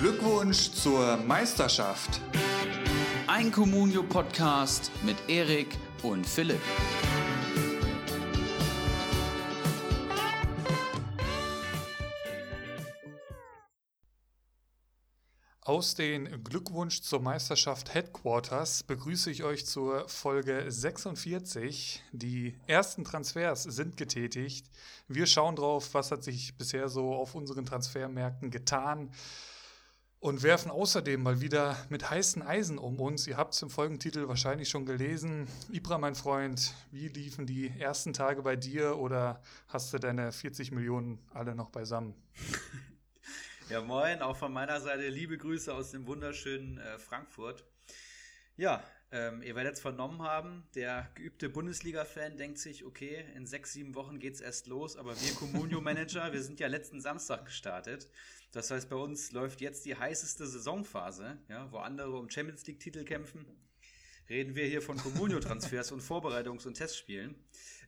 Glückwunsch zur Meisterschaft. Ein Communio-Podcast mit Erik und Philipp. Aus den Glückwunsch zur Meisterschaft Headquarters begrüße ich euch zur Folge 46. Die ersten Transfers sind getätigt. Wir schauen drauf, was hat sich bisher so auf unseren Transfermärkten getan und werfen außerdem mal wieder mit heißen Eisen um uns. Ihr habt es im Folgentitel wahrscheinlich schon gelesen. Ibra, mein Freund, wie liefen die ersten Tage bei dir oder hast du deine 40 Millionen alle noch beisammen? Ja, moin, auch von meiner Seite liebe Grüße aus dem wunderschönen äh, Frankfurt. Ja, ähm, ihr werdet es vernommen haben, der geübte Bundesliga-Fan denkt sich, okay, in sechs, sieben Wochen geht's erst los, aber wir Communio-Manager, wir sind ja letzten Samstag gestartet. Das heißt, bei uns läuft jetzt die heißeste Saisonphase, ja, wo andere um Champions League-Titel kämpfen. Reden wir hier von Communio-Transfers und Vorbereitungs- und Testspielen.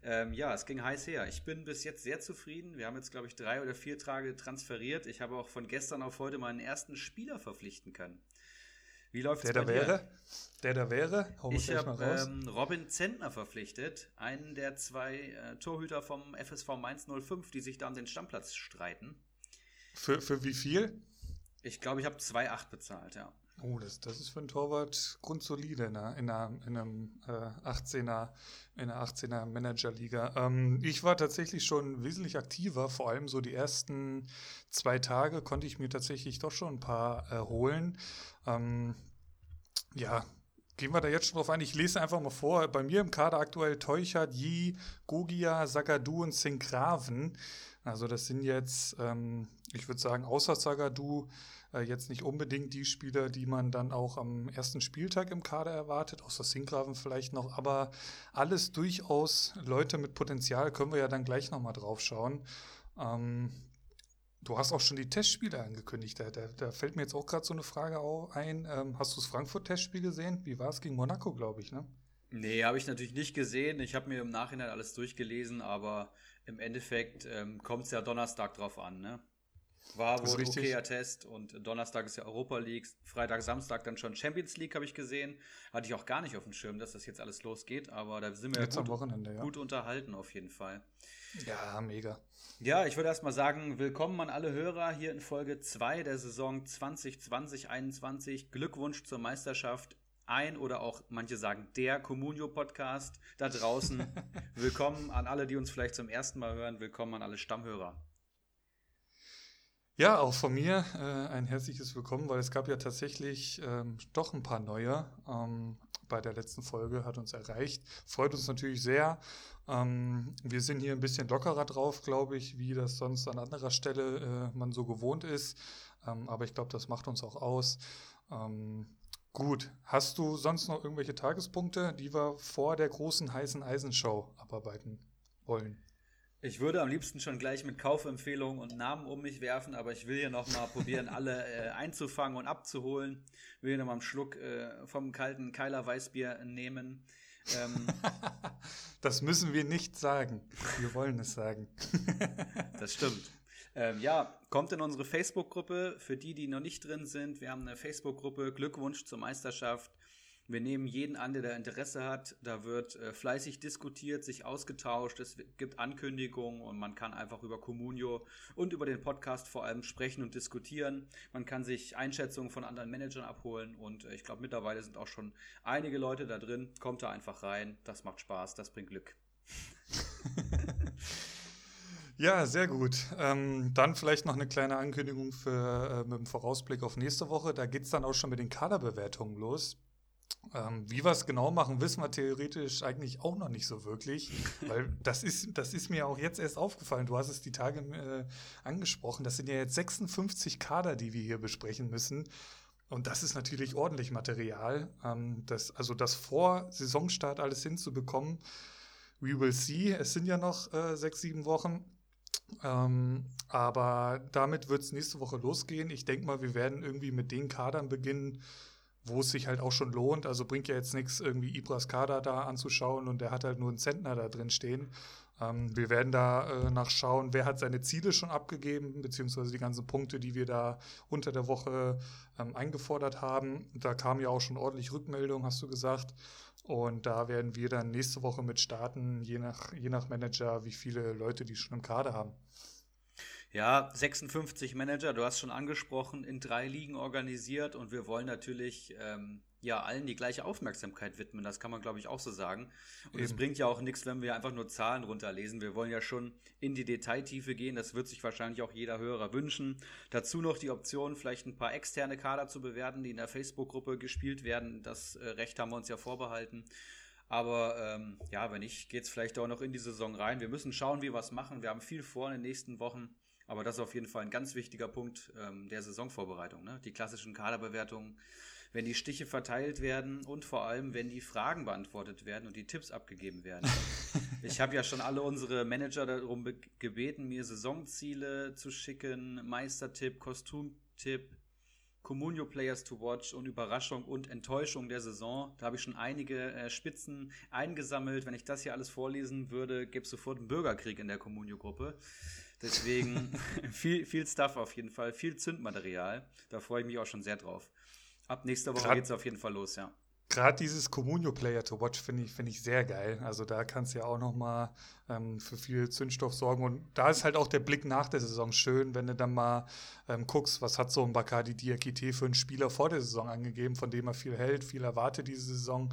Ähm, ja, es ging heiß her. Ich bin bis jetzt sehr zufrieden. Wir haben jetzt, glaube ich, drei oder vier Tage transferiert. Ich habe auch von gestern auf heute meinen ersten Spieler verpflichten können. Wie läuft es bei da wäre? Der da wäre? Hau ich habe ähm, Robin Zentner verpflichtet, einen der zwei äh, Torhüter vom FSV Mainz 05, die sich da um den Stammplatz streiten. Für, für wie viel? Ich glaube, ich habe 2,8 bezahlt, ja. Oh, das, das ist für einen Torwart grundsolide ne? in, einer, in einem äh, 18er, in einer 18er Managerliga. Ähm, ich war tatsächlich schon wesentlich aktiver, vor allem so die ersten zwei Tage konnte ich mir tatsächlich doch schon ein paar äh. Ähm, ja, Gehen wir da jetzt schon drauf ein? Ich lese einfach mal vor. Bei mir im Kader aktuell Teuchert, Yi, Gogia, Sagadu und Sinkraven. Also das sind jetzt, ähm, ich würde sagen, außer Sagadu äh, jetzt nicht unbedingt die Spieler, die man dann auch am ersten Spieltag im Kader erwartet, außer Singraven vielleicht noch, aber alles durchaus Leute mit Potenzial, können wir ja dann gleich nochmal drauf schauen. Ähm, du hast auch schon die Testspiele angekündigt, da, da, da fällt mir jetzt auch gerade so eine Frage ein. Ähm, hast du das Frankfurt-Testspiel gesehen? Wie war es gegen Monaco, glaube ich, ne? Nee, habe ich natürlich nicht gesehen. Ich habe mir im Nachhinein alles durchgelesen, aber im Endeffekt ähm, kommt es ja Donnerstag drauf an, ne? War wohl okayer Test und Donnerstag ist ja Europa League, Freitag, Samstag dann schon Champions League, habe ich gesehen. Hatte ich auch gar nicht auf dem Schirm, dass das jetzt alles losgeht, aber da sind wir gut, ja. gut unterhalten auf jeden Fall. Ja, mega. Ja, ich würde erstmal sagen, willkommen an alle Hörer hier in Folge 2 der Saison 2020-21. Glückwunsch zur Meisterschaft. Ein oder auch manche sagen der Communio Podcast da draußen. willkommen an alle, die uns vielleicht zum ersten Mal hören. Willkommen an alle Stammhörer. Ja, auch von mir äh, ein herzliches Willkommen, weil es gab ja tatsächlich ähm, doch ein paar neue. Ähm, bei der letzten Folge hat uns erreicht. Freut uns natürlich sehr. Ähm, wir sind hier ein bisschen lockerer drauf, glaube ich, wie das sonst an anderer Stelle äh, man so gewohnt ist. Ähm, aber ich glaube, das macht uns auch aus. Ähm, gut, hast du sonst noch irgendwelche Tagespunkte, die wir vor der großen heißen Eisenshow abarbeiten wollen? Ich würde am liebsten schon gleich mit Kaufempfehlungen und Namen um mich werfen, aber ich will hier nochmal probieren, alle äh, einzufangen und abzuholen. Will hier nochmal einen Schluck äh, vom kalten Keiler Weißbier nehmen. Ähm, das müssen wir nicht sagen. Wir wollen es sagen. das stimmt. Ähm, ja, kommt in unsere Facebook-Gruppe. Für die, die noch nicht drin sind, wir haben eine Facebook-Gruppe Glückwunsch zur Meisterschaft. Wir nehmen jeden an, der da Interesse hat. Da wird äh, fleißig diskutiert, sich ausgetauscht. Es gibt Ankündigungen und man kann einfach über Communio und über den Podcast vor allem sprechen und diskutieren. Man kann sich Einschätzungen von anderen Managern abholen und äh, ich glaube, mittlerweile sind auch schon einige Leute da drin. Kommt da einfach rein. Das macht Spaß, das bringt Glück. Ja, sehr gut. Ähm, dann vielleicht noch eine kleine Ankündigung für, äh, mit dem Vorausblick auf nächste Woche. Da geht es dann auch schon mit den Kaderbewertungen los. Ähm, wie wir es genau machen, wissen wir theoretisch eigentlich auch noch nicht so wirklich, weil das ist, das ist mir auch jetzt erst aufgefallen. Du hast es die Tage äh, angesprochen. Das sind ja jetzt 56 Kader, die wir hier besprechen müssen. Und das ist natürlich ordentlich Material. Ähm, das, also das vor Saisonstart alles hinzubekommen, we will see. Es sind ja noch äh, sechs, sieben Wochen. Ähm, aber damit wird es nächste Woche losgehen. Ich denke mal, wir werden irgendwie mit den Kadern beginnen, wo es sich halt auch schon lohnt. Also bringt ja jetzt nichts, irgendwie Ibras Kader da anzuschauen und der hat halt nur einen Zentner da drin stehen. Ähm, wir werden da äh, nachschauen, wer hat seine Ziele schon abgegeben, beziehungsweise die ganzen Punkte, die wir da unter der Woche ähm, eingefordert haben. Da kam ja auch schon ordentlich Rückmeldung, hast du gesagt. Und da werden wir dann nächste Woche mit starten, je nach, je nach Manager, wie viele Leute die schon im Kader haben. Ja, 56 Manager, du hast schon angesprochen, in drei Ligen organisiert und wir wollen natürlich ähm, ja allen die gleiche Aufmerksamkeit widmen. Das kann man, glaube ich, auch so sagen. Und es bringt ja auch nichts, wenn wir einfach nur Zahlen runterlesen. Wir wollen ja schon in die Detailtiefe gehen. Das wird sich wahrscheinlich auch jeder Hörer wünschen. Dazu noch die Option, vielleicht ein paar externe Kader zu bewerten, die in der Facebook-Gruppe gespielt werden. Das äh, Recht haben wir uns ja vorbehalten. Aber ähm, ja, wenn nicht, geht es vielleicht auch noch in die Saison rein. Wir müssen schauen, wie wir was machen. Wir haben viel vor in den nächsten Wochen. Aber das ist auf jeden Fall ein ganz wichtiger Punkt ähm, der Saisonvorbereitung. Ne? Die klassischen Kaderbewertungen wenn die Stiche verteilt werden und vor allem, wenn die Fragen beantwortet werden und die Tipps abgegeben werden. ich habe ja schon alle unsere Manager darum gebeten, mir Saisonziele zu schicken, Meistertipp, Kostümtipp, Communio Players to Watch und Überraschung und Enttäuschung der Saison. Da habe ich schon einige äh, Spitzen eingesammelt. Wenn ich das hier alles vorlesen würde, gäbe es sofort einen Bürgerkrieg in der Communio-Gruppe. Deswegen viel, viel Stuff auf jeden Fall, viel Zündmaterial. Da freue ich mich auch schon sehr drauf. Ab nächster Woche geht es auf jeden Fall los, ja. Gerade dieses Communio Player to Watch finde ich, find ich sehr geil. Also da kannst du ja auch noch mal ähm, für viel Zündstoff sorgen. Und da ist halt auch der Blick nach der Saison schön, wenn du dann mal ähm, guckst, was hat so ein Bacardi Diakite für einen Spieler vor der Saison angegeben, von dem er viel hält, viel erwartet diese Saison.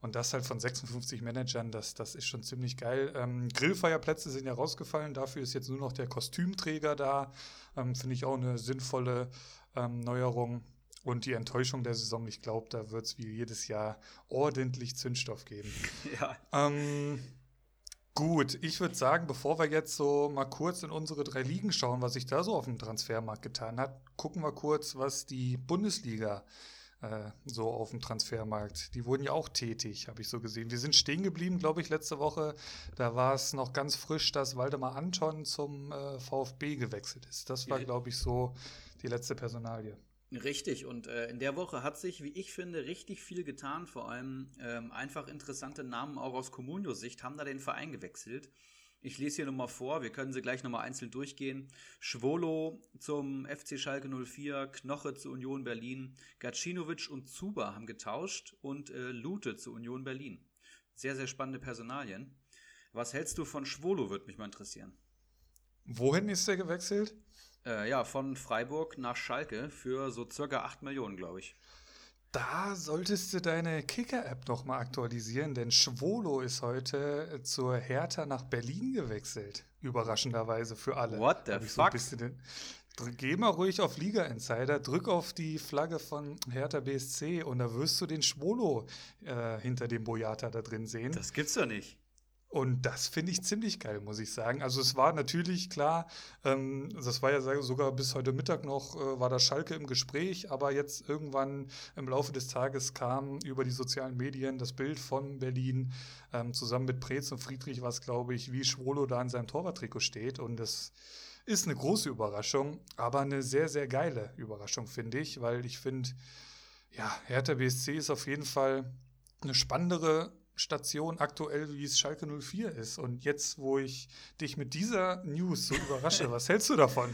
Und das halt von 56 Managern, das, das ist schon ziemlich geil. Ähm, Grillfeierplätze sind ja rausgefallen, dafür ist jetzt nur noch der Kostümträger da. Ähm, finde ich auch eine sinnvolle ähm, Neuerung. Und die Enttäuschung der Saison, ich glaube, da wird es wie jedes Jahr ordentlich Zündstoff geben. Ja. Ähm, gut, ich würde sagen, bevor wir jetzt so mal kurz in unsere drei Ligen schauen, was sich da so auf dem Transfermarkt getan hat, gucken wir kurz, was die Bundesliga äh, so auf dem Transfermarkt. Die wurden ja auch tätig, habe ich so gesehen. Wir sind stehen geblieben, glaube ich, letzte Woche. Da war es noch ganz frisch, dass Waldemar Anton zum äh, VfB gewechselt ist. Das war, glaube ich, so die letzte Personalie. Richtig, und äh, in der Woche hat sich, wie ich finde, richtig viel getan. Vor allem ähm, einfach interessante Namen auch aus Comunio-Sicht haben da den Verein gewechselt. Ich lese hier nochmal vor, wir können sie gleich nochmal einzeln durchgehen. Schwolo zum FC Schalke 04, Knoche zu Union Berlin, Gacinovic und Zuba haben getauscht und äh, Lute zu Union Berlin. Sehr, sehr spannende Personalien. Was hältst du von Schwolo, würde mich mal interessieren. Wohin ist er gewechselt? Äh, ja, von Freiburg nach Schalke für so circa 8 Millionen, glaube ich. Da solltest du deine Kicker-App noch mal aktualisieren, denn Schwolo ist heute zur Hertha nach Berlin gewechselt. Überraschenderweise für alle. What the fuck? So den, geh mal ruhig auf Liga Insider, drück auf die Flagge von Hertha BSC und da wirst du den Schwolo äh, hinter dem Boyata da drin sehen. Das gibt's doch nicht. Und das finde ich ziemlich geil, muss ich sagen. Also es war natürlich klar, ähm, das war ja sogar bis heute Mittag noch, äh, war da Schalke im Gespräch, aber jetzt irgendwann im Laufe des Tages kam über die sozialen Medien das Bild von Berlin ähm, zusammen mit Preetz und Friedrich, was glaube ich, wie Schwolo da in seinem Torwarttrikot steht. Und das ist eine große Überraschung, aber eine sehr, sehr geile Überraschung, finde ich, weil ich finde, ja, Hertha BSC ist auf jeden Fall eine spannendere Station aktuell, wie es Schalke 04 ist. Und jetzt, wo ich dich mit dieser News so überrasche, was hältst du davon?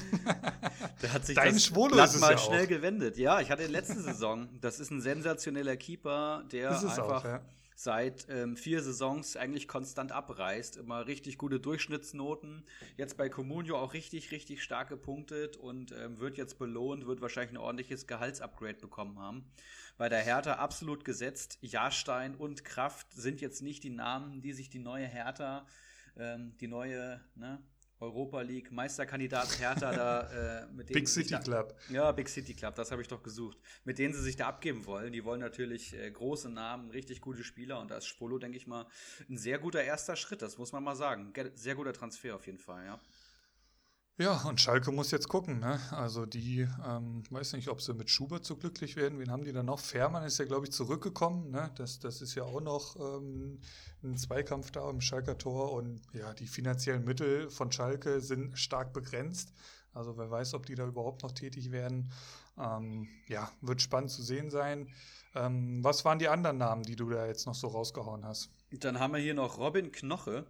Da hat sich Dein das Schwolo Blatt mal ja schnell auch. gewendet. Ja, ich hatte letzte Saison, das ist ein sensationeller Keeper, der einfach auch, ja. Seit ähm, vier Saisons eigentlich konstant abreißt. Immer richtig gute Durchschnittsnoten. Jetzt bei Comunio auch richtig, richtig stark gepunktet und ähm, wird jetzt belohnt, wird wahrscheinlich ein ordentliches Gehaltsupgrade bekommen haben bei der Hertha absolut gesetzt. Jahrstein und Kraft sind jetzt nicht die Namen, die sich die neue Hertha, ähm, die neue ne, Europa League Meisterkandidat Hertha da äh, mit denen Big City da, Club. Ja, Big City Club, das habe ich doch gesucht. Mit denen sie sich da abgeben wollen. Die wollen natürlich äh, große Namen, richtig gute Spieler und da ist Spolo, denke ich mal, ein sehr guter erster Schritt, das muss man mal sagen. Sehr guter Transfer auf jeden Fall, ja. Ja, und Schalke muss jetzt gucken. Ne? Also die, ähm, weiß nicht, ob sie mit Schubert so glücklich werden. Wen haben die dann noch? Fährmann ist ja, glaube ich, zurückgekommen. Ne? Das, das ist ja auch noch ähm, ein Zweikampf da im Schalker Tor. Und ja, die finanziellen Mittel von Schalke sind stark begrenzt. Also wer weiß, ob die da überhaupt noch tätig werden. Ähm, ja, wird spannend zu sehen sein. Ähm, was waren die anderen Namen, die du da jetzt noch so rausgehauen hast? Dann haben wir hier noch Robin Knoche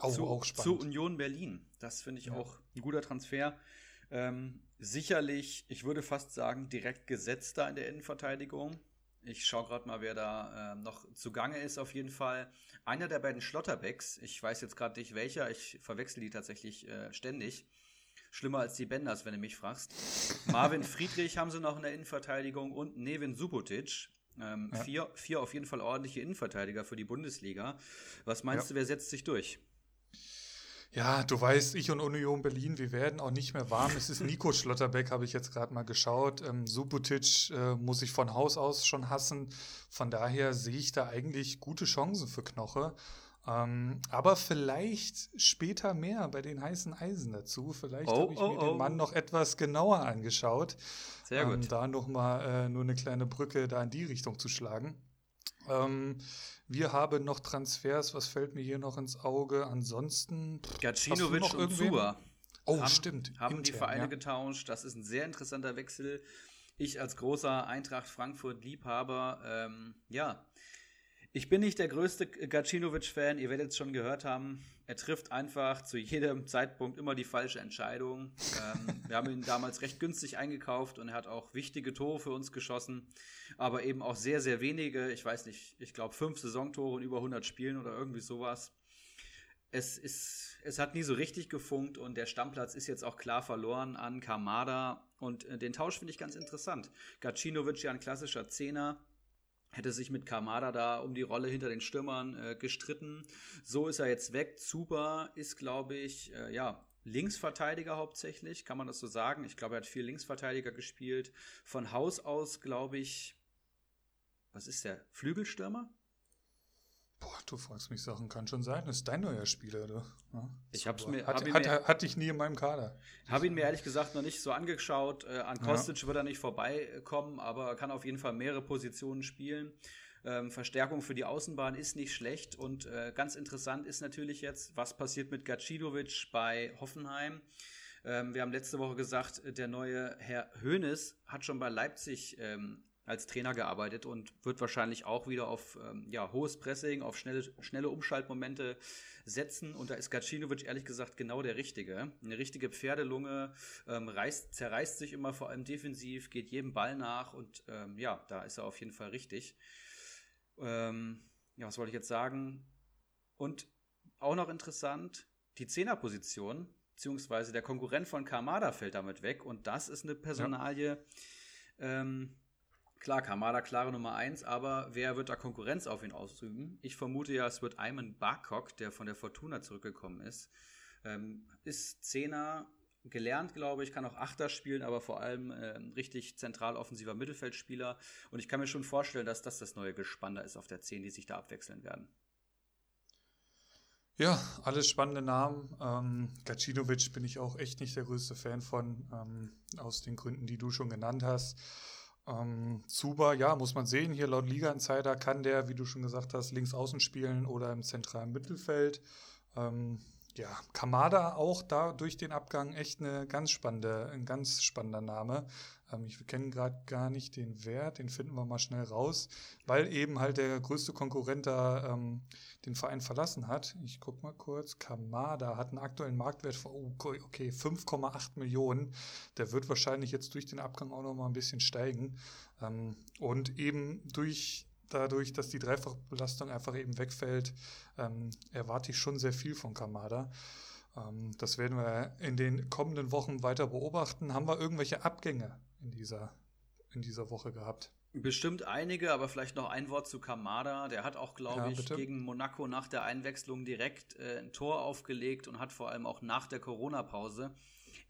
oh, zu, auch zu, Union Berlin. Das finde ich ja. auch ein guter Transfer. Ähm, sicherlich, ich würde fast sagen, direkt gesetzter in der Innenverteidigung. Ich schaue gerade mal, wer da äh, noch zugange ist, auf jeden Fall. Einer der beiden Schlotterbecks, ich weiß jetzt gerade nicht welcher, ich verwechsel die tatsächlich äh, ständig. Schlimmer als die Benders, wenn du mich fragst. Marvin Friedrich haben sie noch in der Innenverteidigung und Nevin Subotic. Ähm, ja. vier, vier auf jeden Fall ordentliche Innenverteidiger für die Bundesliga. Was meinst ja. du, wer setzt sich durch? Ja, du weißt, ich und Union Berlin, wir werden auch nicht mehr warm. Es ist Nico Schlotterbeck, habe ich jetzt gerade mal geschaut. Ähm, Subotic äh, muss ich von Haus aus schon hassen. Von daher sehe ich da eigentlich gute Chancen für Knoche. Ähm, aber vielleicht später mehr bei den heißen Eisen dazu. Vielleicht oh, habe ich oh, mir oh. den Mann noch etwas genauer angeschaut. Sehr gut. Ähm, da nochmal äh, nur eine kleine Brücke da in die Richtung zu schlagen. Ähm, wir haben noch Transfers. Was fällt mir hier noch ins Auge? Ansonsten. Gacinovic und Zuba. Oh, haben, stimmt. Haben Intern, die Vereine ja. getauscht. Das ist ein sehr interessanter Wechsel. Ich als großer Eintracht Frankfurt-Liebhaber, ähm, ja, ich bin nicht der größte Gacinovic-Fan, ihr werdet es schon gehört haben. Er trifft einfach zu jedem Zeitpunkt immer die falsche Entscheidung. ähm, wir haben ihn damals recht günstig eingekauft und er hat auch wichtige Tore für uns geschossen, aber eben auch sehr, sehr wenige. Ich weiß nicht, ich glaube fünf Saisontore in über 100 Spielen oder irgendwie sowas. Es, ist, es hat nie so richtig gefunkt und der Stammplatz ist jetzt auch klar verloren an Kamada. Und äh, den Tausch finde ich ganz interessant. Gacinovic ja ein klassischer Zehner, hätte sich mit Kamada da um die Rolle hinter den Stürmern äh, gestritten. So ist er jetzt weg. Zuba ist, glaube ich, äh, ja, Linksverteidiger hauptsächlich, kann man das so sagen. Ich glaube, er hat viel Linksverteidiger gespielt. Von Haus aus, glaube ich, was ist der? Flügelstürmer? Boah, du fragst mich Sachen, kann schon sein. Das ist dein neuer Spieler, du. Ja, ich hab's mir, hat, hab hat, mir, hatte ich nie in meinem Kader. Habe ihn mir ehrlich gesagt noch nicht so angeschaut. Äh, an Kostic ja. wird er nicht vorbeikommen, aber kann auf jeden Fall mehrere Positionen spielen. Ähm, Verstärkung für die Außenbahn ist nicht schlecht und äh, ganz interessant ist natürlich jetzt, was passiert mit Gacinovic bei Hoffenheim. Ähm, wir haben letzte Woche gesagt, der neue Herr Hoeneß hat schon bei Leipzig ähm, als Trainer gearbeitet und wird wahrscheinlich auch wieder auf ähm, ja, hohes Pressing, auf schnelle, schnelle Umschaltmomente setzen. Und da ist Gacinovic ehrlich gesagt genau der Richtige. Eine richtige Pferdelunge, ähm, reißt, zerreißt sich immer vor allem defensiv, geht jedem Ball nach und ähm, ja, da ist er auf jeden Fall richtig. Ähm, ja, was wollte ich jetzt sagen? Und auch noch interessant, die Zehnerposition, beziehungsweise der Konkurrent von Kamada fällt damit weg und das ist eine Personalie, ja. ähm, Klar, Kamada klare Nummer 1, aber wer wird da Konkurrenz auf ihn ausüben? Ich vermute ja, es wird Ayman Barkok, der von der Fortuna zurückgekommen ist. Ähm, ist Zehner, gelernt, glaube ich, kann auch Achter spielen, aber vor allem äh, richtig zentral offensiver Mittelfeldspieler. Und ich kann mir schon vorstellen, dass das das neue Gespann da ist auf der 10, die sich da abwechseln werden. Ja, alles spannende Namen. Ähm, Gacinovic bin ich auch echt nicht der größte Fan von, ähm, aus den Gründen, die du schon genannt hast. Ähm, Zuba, ja, muss man sehen. Hier laut Liga-Insider kann der, wie du schon gesagt hast, links außen spielen oder im zentralen Mittelfeld. Ähm, ja, Kamada auch da durch den Abgang echt eine ganz spannende, ein ganz spannender Name. Ähm, ich kenne gerade gar nicht den Wert, den finden wir mal schnell raus, weil eben halt der größte Konkurrent da ähm, den Verein verlassen hat. Ich gucke mal kurz. Kamada hat einen aktuellen Marktwert von, oh, okay, 5,8 Millionen. Der wird wahrscheinlich jetzt durch den Abgang auch noch mal ein bisschen steigen. Ähm, und eben durch dadurch, dass die Dreifachbelastung einfach eben wegfällt, ähm, erwarte ich schon sehr viel von Kamada. Ähm, das werden wir in den kommenden Wochen weiter beobachten. Haben wir irgendwelche Abgänge in dieser, in dieser Woche gehabt. Bestimmt einige, aber vielleicht noch ein Wort zu Kamada. Der hat auch, glaube ja, ich, gegen Monaco nach der Einwechslung direkt äh, ein Tor aufgelegt und hat vor allem auch nach der Corona-Pause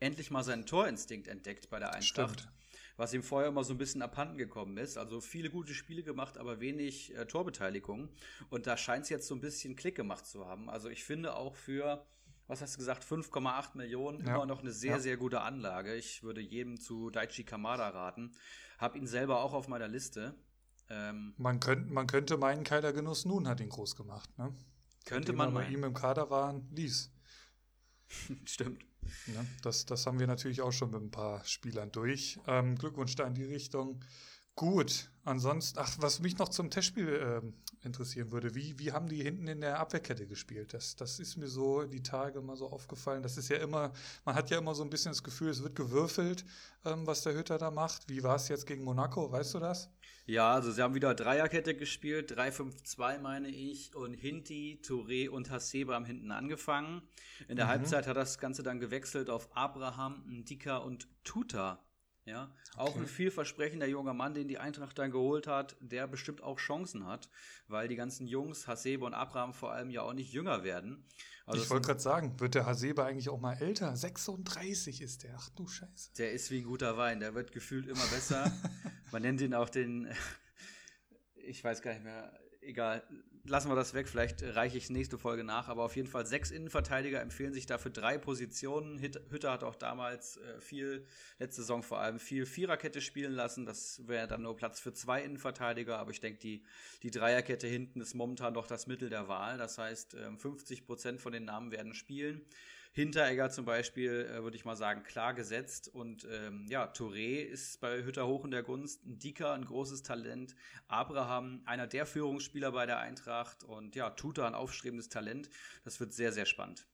endlich mal seinen Torinstinkt entdeckt bei der Eintracht. Stimmt. Was ihm vorher immer so ein bisschen abhanden gekommen ist. Also viele gute Spiele gemacht, aber wenig äh, Torbeteiligung. Und da scheint es jetzt so ein bisschen Klick gemacht zu haben. Also ich finde auch für was hast du gesagt, 5,8 Millionen, ja. immer noch eine sehr, ja. sehr gute Anlage. Ich würde jedem zu Daichi Kamada raten. Hab ihn selber auch auf meiner Liste. Ähm, man, könnt, man könnte meinen, Keiler Genuss nun hat ihn groß gemacht. Ne? Könnte man bei ihm im Kader waren, ließ. Stimmt. Ja, das, das haben wir natürlich auch schon mit ein paar Spielern durch. Ähm, Glückwunsch da in die Richtung. Gut, ansonsten, ach, was mich noch zum Testspiel äh, interessieren würde, wie, wie haben die hinten in der Abwehrkette gespielt? Das, das ist mir so die Tage mal so aufgefallen. Das ist ja immer, man hat ja immer so ein bisschen das Gefühl, es wird gewürfelt, ähm, was der Hütter da macht. Wie war es jetzt gegen Monaco, weißt du das? Ja, also sie haben wieder Dreierkette gespielt, 3-5-2 meine ich, und Hinti, Touré und Hasebe haben hinten angefangen. In der mhm. Halbzeit hat das Ganze dann gewechselt auf Abraham, Ndika und Tuta. Ja, auch okay. ein vielversprechender junger Mann, den die Eintracht dann geholt hat, der bestimmt auch Chancen hat, weil die ganzen Jungs, Hasebe und Abraham vor allem ja auch nicht jünger werden. Also ich wollte gerade sagen, wird der Hasebe eigentlich auch mal älter? 36 ist der, ach du Scheiße. Der ist wie ein guter Wein, der wird gefühlt immer besser. Man nennt ihn auch den, ich weiß gar nicht mehr, egal, lassen wir das weg, vielleicht reiche ich nächste Folge nach, aber auf jeden Fall sechs Innenverteidiger empfehlen sich dafür drei Positionen. Hütter hat auch damals äh, viel, letzte Saison vor allem viel Viererkette spielen lassen. Das wäre dann nur Platz für zwei Innenverteidiger, aber ich denke, die, die Dreierkette hinten ist momentan doch das Mittel der Wahl. Das heißt, 50 ähm, Prozent von den Namen werden spielen. Hinteregger zum Beispiel, äh, würde ich mal sagen, klar gesetzt. Und ähm, ja, Touré ist bei Hütter hoch in der Gunst. Ein Dicker, ein großes Talent. Abraham, einer der Führungsspieler bei der Eintracht. Und ja, Tuta, ein aufstrebendes Talent. Das wird sehr, sehr spannend.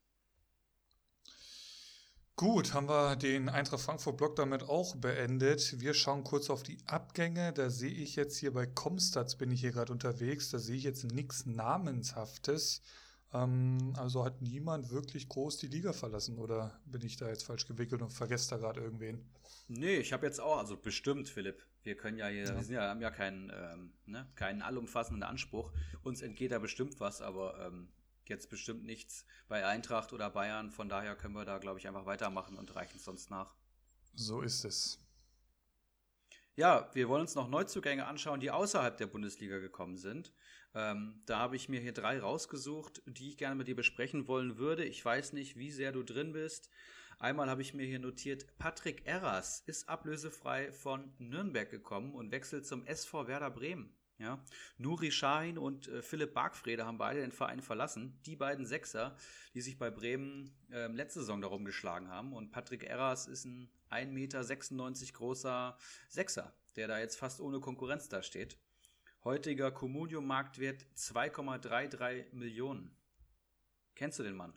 Gut, haben wir den Eintracht Frankfurt-Block damit auch beendet. Wir schauen kurz auf die Abgänge. Da sehe ich jetzt hier bei Comstats, bin ich hier gerade unterwegs. Da sehe ich jetzt nichts Namenshaftes. Ähm, also hat niemand wirklich groß die Liga verlassen oder bin ich da jetzt falsch gewickelt und vergesse da gerade irgendwen? Nee, ich habe jetzt auch, also bestimmt, Philipp. Wir können ja hier, ja. wir sind ja, haben ja keinen, ähm, ne, keinen allumfassenden Anspruch. Uns entgeht da bestimmt was, aber ähm, jetzt bestimmt nichts bei Eintracht oder Bayern. Von daher können wir da, glaube ich, einfach weitermachen und reichen es sonst nach. So ist es. Ja, wir wollen uns noch Neuzugänge anschauen, die außerhalb der Bundesliga gekommen sind. Ähm, da habe ich mir hier drei rausgesucht, die ich gerne mit dir besprechen wollen würde. Ich weiß nicht, wie sehr du drin bist. Einmal habe ich mir hier notiert, Patrick Erras ist ablösefrei von Nürnberg gekommen und wechselt zum SV Werder Bremen. Ja, Nuri Sahin und äh, Philipp Bargfrede haben beide den Verein verlassen. Die beiden Sechser, die sich bei Bremen äh, letzte Saison darum geschlagen haben. Und Patrick Erras ist ein 1,96 Meter großer Sechser, der da jetzt fast ohne Konkurrenz da steht. Heutiger Comunio-Marktwert 2,33 Millionen. Kennst du den Mann?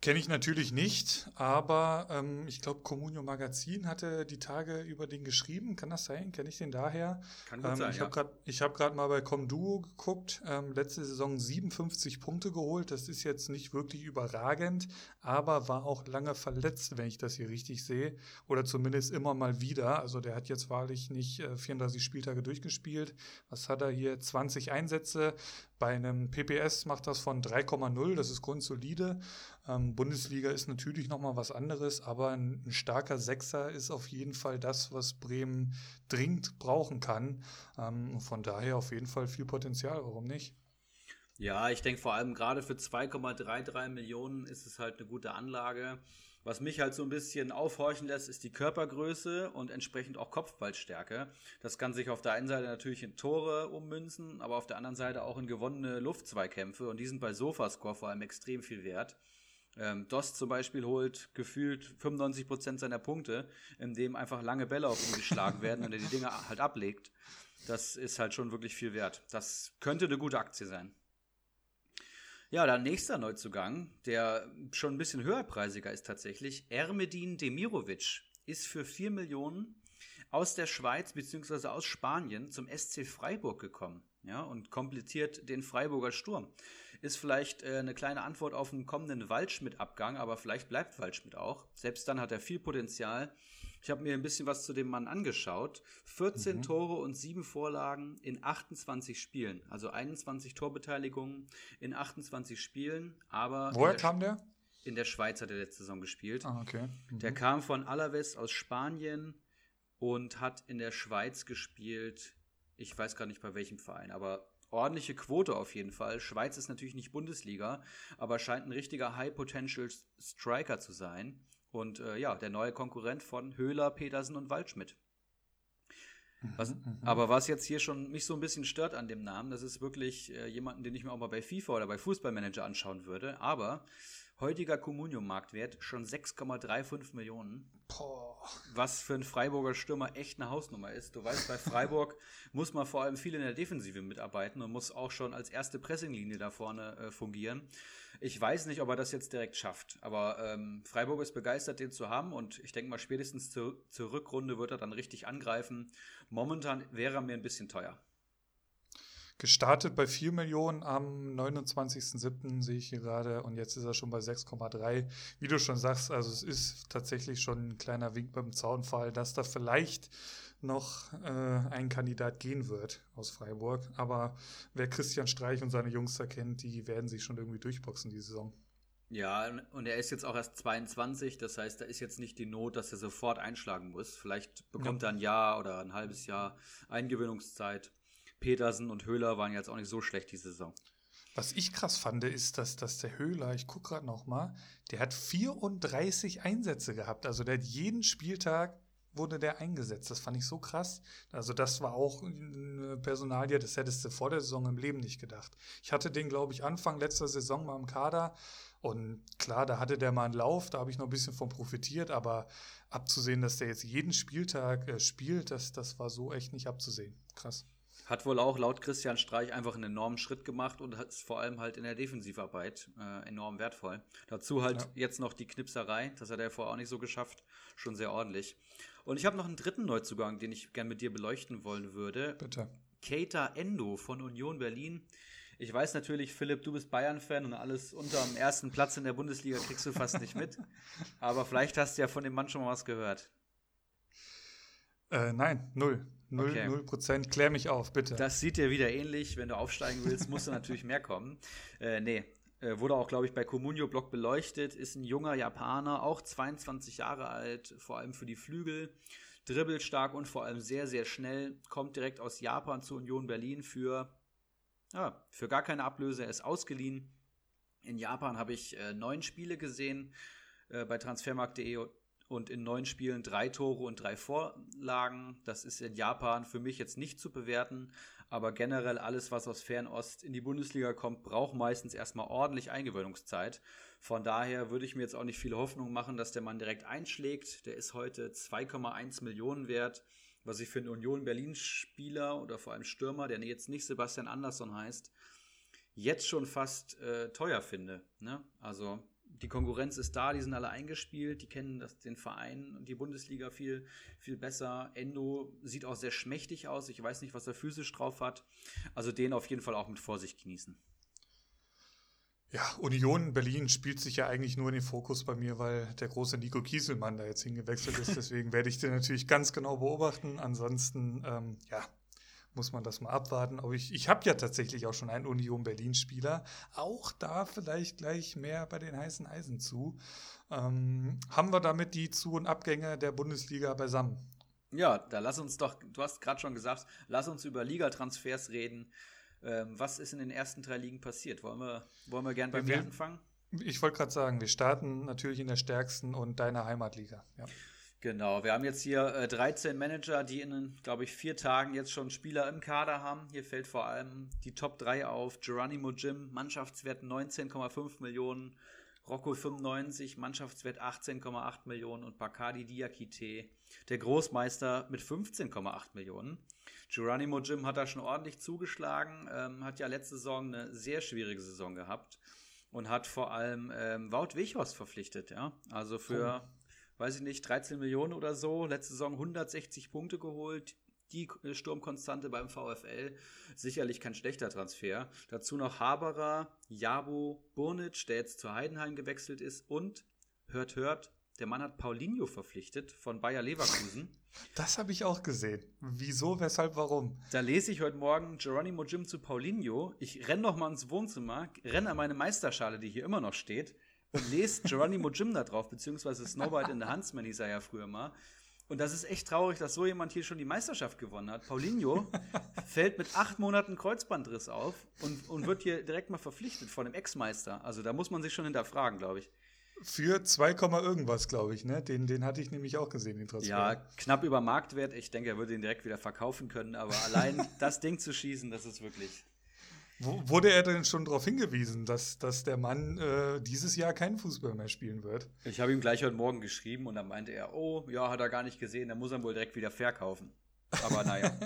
Kenne ich natürlich nicht, aber ähm, ich glaube, Comunio Magazin hatte die Tage über den geschrieben. Kann das sein? Kenne ich den daher? Kann gut ähm, sein, ich ja. habe gerade hab mal bei Comduo geguckt. Ähm, letzte Saison 57 Punkte geholt. Das ist jetzt nicht wirklich überragend, aber war auch lange verletzt, wenn ich das hier richtig sehe. Oder zumindest immer mal wieder. Also der hat jetzt wahrlich nicht äh, 34 Spieltage durchgespielt. Was hat er hier? 20 Einsätze. Bei einem PPS macht das von 3,0. Das ist grundsolide. Ähm, Bundesliga ist natürlich nochmal was anderes, aber ein, ein, starker Sechser ist auf jeden Fall das, was Bremen dringend brauchen kann. Ähm, von daher auf jeden Fall viel Potenzial, warum nicht? Ja, ich denke vor allem gerade für 2,33 Millionen ist es halt eine gute Anlage. Was mich halt so ein bisschen aufhorchen lässt, ist die Körpergröße und entsprechend auch Kopfballstärke. Das kann sich auf der einen Seite natürlich in Tore ummünzen, aber auf der anderen Seite auch in gewonnene Luftzweikämpfe und die sind bei Sofascore vor allem extrem viel wert. Ähm, Dost zum Beispiel holt gefühlt 95% seiner Punkte, indem einfach lange Bälle auf ihn geschlagen werden und er die Dinger halt ablegt. Das ist halt schon wirklich viel wert. Das könnte eine gute Aktie sein. Ja, der nächste Neuzugang, der schon ein bisschen höherpreisiger ist tatsächlich, Ermedin Demirovic, ist für 4 Millionen aus der Schweiz bzw. aus Spanien zum SC Freiburg gekommen ja, und komplettiert den Freiburger Sturm. Ist vielleicht äh, eine kleine Antwort auf einen kommenden Waldschmidt-Abgang, aber vielleicht bleibt Waldschmidt auch. Selbst dann hat er viel Potenzial. Ich habe mir ein bisschen was zu dem Mann angeschaut. 14 mhm. Tore und 7 Vorlagen in 28 Spielen. Also 21 Torbeteiligungen in 28 Spielen. Aber Woher kam der? In der Schweiz hat er letzte Saison gespielt. Ah, okay. Mhm. Der kam von Alaves aus Spanien und hat in der Schweiz gespielt. Ich weiß gar nicht bei welchem Verein, aber ordentliche Quote auf jeden Fall. Schweiz ist natürlich nicht Bundesliga, aber scheint ein richtiger High-Potential Striker zu sein. Und äh, ja, der neue Konkurrent von Höhler, Petersen und Waldschmidt. Was, mhm, mhm. aber was jetzt hier schon mich so ein bisschen stört an dem Namen, das ist wirklich äh, jemanden, den ich mir auch mal bei FIFA oder bei Fußballmanager anschauen würde. Aber Heutiger Communio-Marktwert schon 6,35 Millionen. Boah. Was für einen Freiburger Stürmer echt eine Hausnummer ist. Du weißt, bei Freiburg muss man vor allem viel in der Defensive mitarbeiten und muss auch schon als erste Pressinglinie da vorne äh, fungieren. Ich weiß nicht, ob er das jetzt direkt schafft, aber ähm, Freiburg ist begeistert, den zu haben und ich denke mal, spätestens zur, zur Rückrunde wird er dann richtig angreifen. Momentan wäre er mir ein bisschen teuer. Gestartet bei 4 Millionen am 29.07. sehe ich hier gerade und jetzt ist er schon bei 6,3. Wie du schon sagst, also es ist tatsächlich schon ein kleiner Wink beim Zaunfall, dass da vielleicht noch äh, ein Kandidat gehen wird aus Freiburg. Aber wer Christian Streich und seine Jungs da kennt, die werden sich schon irgendwie durchboxen die Saison. Ja, und er ist jetzt auch erst 22, das heißt, da ist jetzt nicht die Not, dass er sofort einschlagen muss. Vielleicht bekommt ja. er ein Jahr oder ein halbes Jahr Eingewöhnungszeit. Petersen und Höhler waren jetzt auch nicht so schlecht die Saison. Was ich krass fand, ist, dass, dass der Höhler, ich gucke gerade noch mal, der hat 34 Einsätze gehabt. Also der hat jeden Spieltag wurde der eingesetzt. Das fand ich so krass. Also das war auch eine Personalie, das hättest du vor der Saison im Leben nicht gedacht. Ich hatte den, glaube ich, Anfang letzter Saison mal im Kader. Und klar, da hatte der mal einen Lauf, da habe ich noch ein bisschen von profitiert, aber abzusehen, dass der jetzt jeden Spieltag äh, spielt, das, das war so echt nicht abzusehen. Krass. Hat wohl auch laut Christian Streich einfach einen enormen Schritt gemacht und ist vor allem halt in der Defensivarbeit äh, enorm wertvoll. Dazu halt ja. jetzt noch die Knipserei, das hat er vorher auch nicht so geschafft, schon sehr ordentlich. Und ich habe noch einen dritten Neuzugang, den ich gerne mit dir beleuchten wollen würde. Bitte. Keita Endo von Union Berlin. Ich weiß natürlich, Philipp, du bist Bayern-Fan und alles unter dem ersten Platz in der Bundesliga kriegst du fast nicht mit. Aber vielleicht hast du ja von dem Mann schon mal was gehört. Äh, nein, null. Null, okay. null Prozent. Klär mich auf, bitte. Das sieht dir wieder ähnlich. Wenn du aufsteigen willst, musst du natürlich mehr kommen. Äh, nee, äh, wurde auch, glaube ich, bei Comunio Blog beleuchtet. Ist ein junger Japaner, auch 22 Jahre alt, vor allem für die Flügel. Dribbelstark und vor allem sehr, sehr schnell. Kommt direkt aus Japan zu Union Berlin für, ja, für gar keine Ablöse. Er ist ausgeliehen. In Japan habe ich äh, neun Spiele gesehen äh, bei transfermarkt.de und in neun Spielen drei Tore und drei Vorlagen. Das ist in Japan für mich jetzt nicht zu bewerten, aber generell alles, was aus Fernost in die Bundesliga kommt, braucht meistens erstmal ordentlich Eingewöhnungszeit. Von daher würde ich mir jetzt auch nicht viel Hoffnung machen, dass der Mann direkt einschlägt. Der ist heute 2,1 Millionen wert, was ich für einen Union Berlin-Spieler oder vor allem Stürmer, der jetzt nicht Sebastian Andersson heißt, jetzt schon fast äh, teuer finde. Ne? Also die Konkurrenz ist da, die sind alle eingespielt, die kennen das, den Verein und die Bundesliga viel, viel besser. Endo sieht auch sehr schmächtig aus. Ich weiß nicht, was er physisch drauf hat. Also den auf jeden Fall auch mit Vorsicht genießen. Ja, Union Berlin spielt sich ja eigentlich nur in den Fokus bei mir, weil der große Nico Kieselmann da jetzt hingewechselt ist. Deswegen werde ich den natürlich ganz genau beobachten. Ansonsten, ähm, ja, muss man das mal abwarten. Aber ich, ich habe ja tatsächlich auch schon einen Union Berlin-Spieler. Auch da vielleicht gleich mehr bei den heißen Eisen zu. Ähm, haben wir damit die Zu- und Abgänge der Bundesliga beisammen? Ja, da lass uns doch, du hast gerade schon gesagt, lass uns über Ligatransfers reden. Ähm, was ist in den ersten drei Ligen passiert? Wollen wir, wollen wir gern bei mir anfangen? Ich wollte gerade sagen, wir starten natürlich in der stärksten und deiner Heimatliga. Ja. Genau, wir haben jetzt hier äh, 13 Manager, die in, glaube ich, vier Tagen jetzt schon Spieler im Kader haben. Hier fällt vor allem die Top 3 auf. Geronimo Jim, Mannschaftswert 19,5 Millionen. Rocco 95, Mannschaftswert 18,8 Millionen und Bacardi Diakite, der Großmeister mit 15,8 Millionen. Geronimo Jim hat da schon ordentlich zugeschlagen, ähm, hat ja letzte Saison eine sehr schwierige Saison gehabt und hat vor allem ähm, Wout Wichhorst verpflichtet, ja. Also für oh weiß ich nicht, 13 Millionen oder so, letzte Saison 160 Punkte geholt. Die Sturmkonstante beim VfL, sicherlich kein schlechter Transfer. Dazu noch Haberer, Jabo, Burnic, der jetzt zu Heidenheim gewechselt ist und, hört, hört, der Mann hat Paulinho verpflichtet von Bayer Leverkusen. Das habe ich auch gesehen. Wieso, weshalb, warum? Da lese ich heute Morgen Geronimo Jim zu Paulinho. Ich renne noch mal ins Wohnzimmer, renne an meine Meisterschale, die hier immer noch steht, und lest Geronimo Jim da drauf, beziehungsweise Snowbite in the Huntsman hieß er ja früher mal. Und das ist echt traurig, dass so jemand hier schon die Meisterschaft gewonnen hat. Paulinho fällt mit acht Monaten Kreuzbandriss auf und, und wird hier direkt mal verpflichtet von dem Ex-Meister. Also da muss man sich schon hinterfragen, glaube ich. Für 2, irgendwas, glaube ich, ne? Den, den hatte ich nämlich auch gesehen, den Transfer. Ja, knapp über Marktwert. Ich denke, er würde ihn direkt wieder verkaufen können. Aber allein das Ding zu schießen, das ist wirklich wurde er denn schon darauf hingewiesen, dass, dass der Mann äh, dieses Jahr keinen Fußball mehr spielen wird? Ich habe ihm gleich heute Morgen geschrieben und dann meinte er, oh, ja, hat er gar nicht gesehen, dann muss er wohl direkt wieder verkaufen. Aber naja.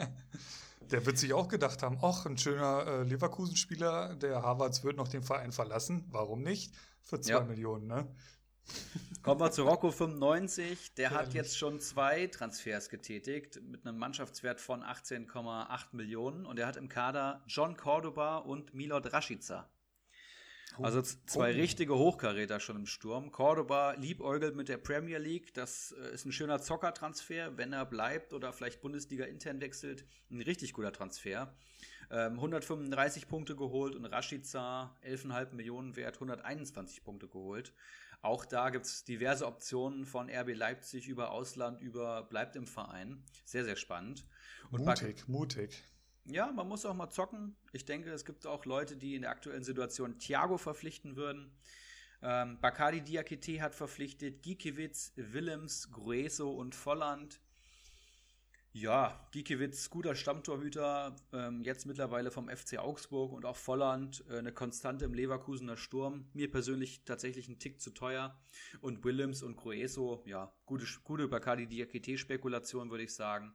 der wird sich auch gedacht haben, ach, ein schöner äh, Leverkusen-Spieler, der Harvards wird noch den Verein verlassen. Warum nicht? Für zwei ja. Millionen, ne? Kommen wir zu Rocco 95. Der hat jetzt schon zwei Transfers getätigt mit einem Mannschaftswert von 18,8 Millionen und er hat im Kader John Cordoba und Milot Rashica. Also zwei oh. richtige Hochkaräter schon im Sturm. Cordoba liebäugelt mit der Premier League. Das äh, ist ein schöner Zockertransfer. Wenn er bleibt oder vielleicht Bundesliga intern wechselt, ein richtig guter Transfer. Ähm, 135 Punkte geholt und Rashica 11,5 Millionen wert, 121 Punkte geholt. Auch da gibt es diverse Optionen von RB Leipzig über Ausland, über bleibt im Verein. Sehr, sehr spannend. Und mutig, mutig. Ja, man muss auch mal zocken. Ich denke, es gibt auch Leute, die in der aktuellen Situation Thiago verpflichten würden. Ähm, Bakadi Diakite hat verpflichtet, Gikiewicz, Willems, Grueso und Volland. Ja, Gikiewicz, guter Stammtorhüter, ähm, jetzt mittlerweile vom FC Augsburg und auch Volland, äh, eine Konstante im Leverkusener Sturm. Mir persönlich tatsächlich ein Tick zu teuer. Und Willems und Grueso, ja, gute, gute Bacardi Diakite-Spekulation, würde ich sagen.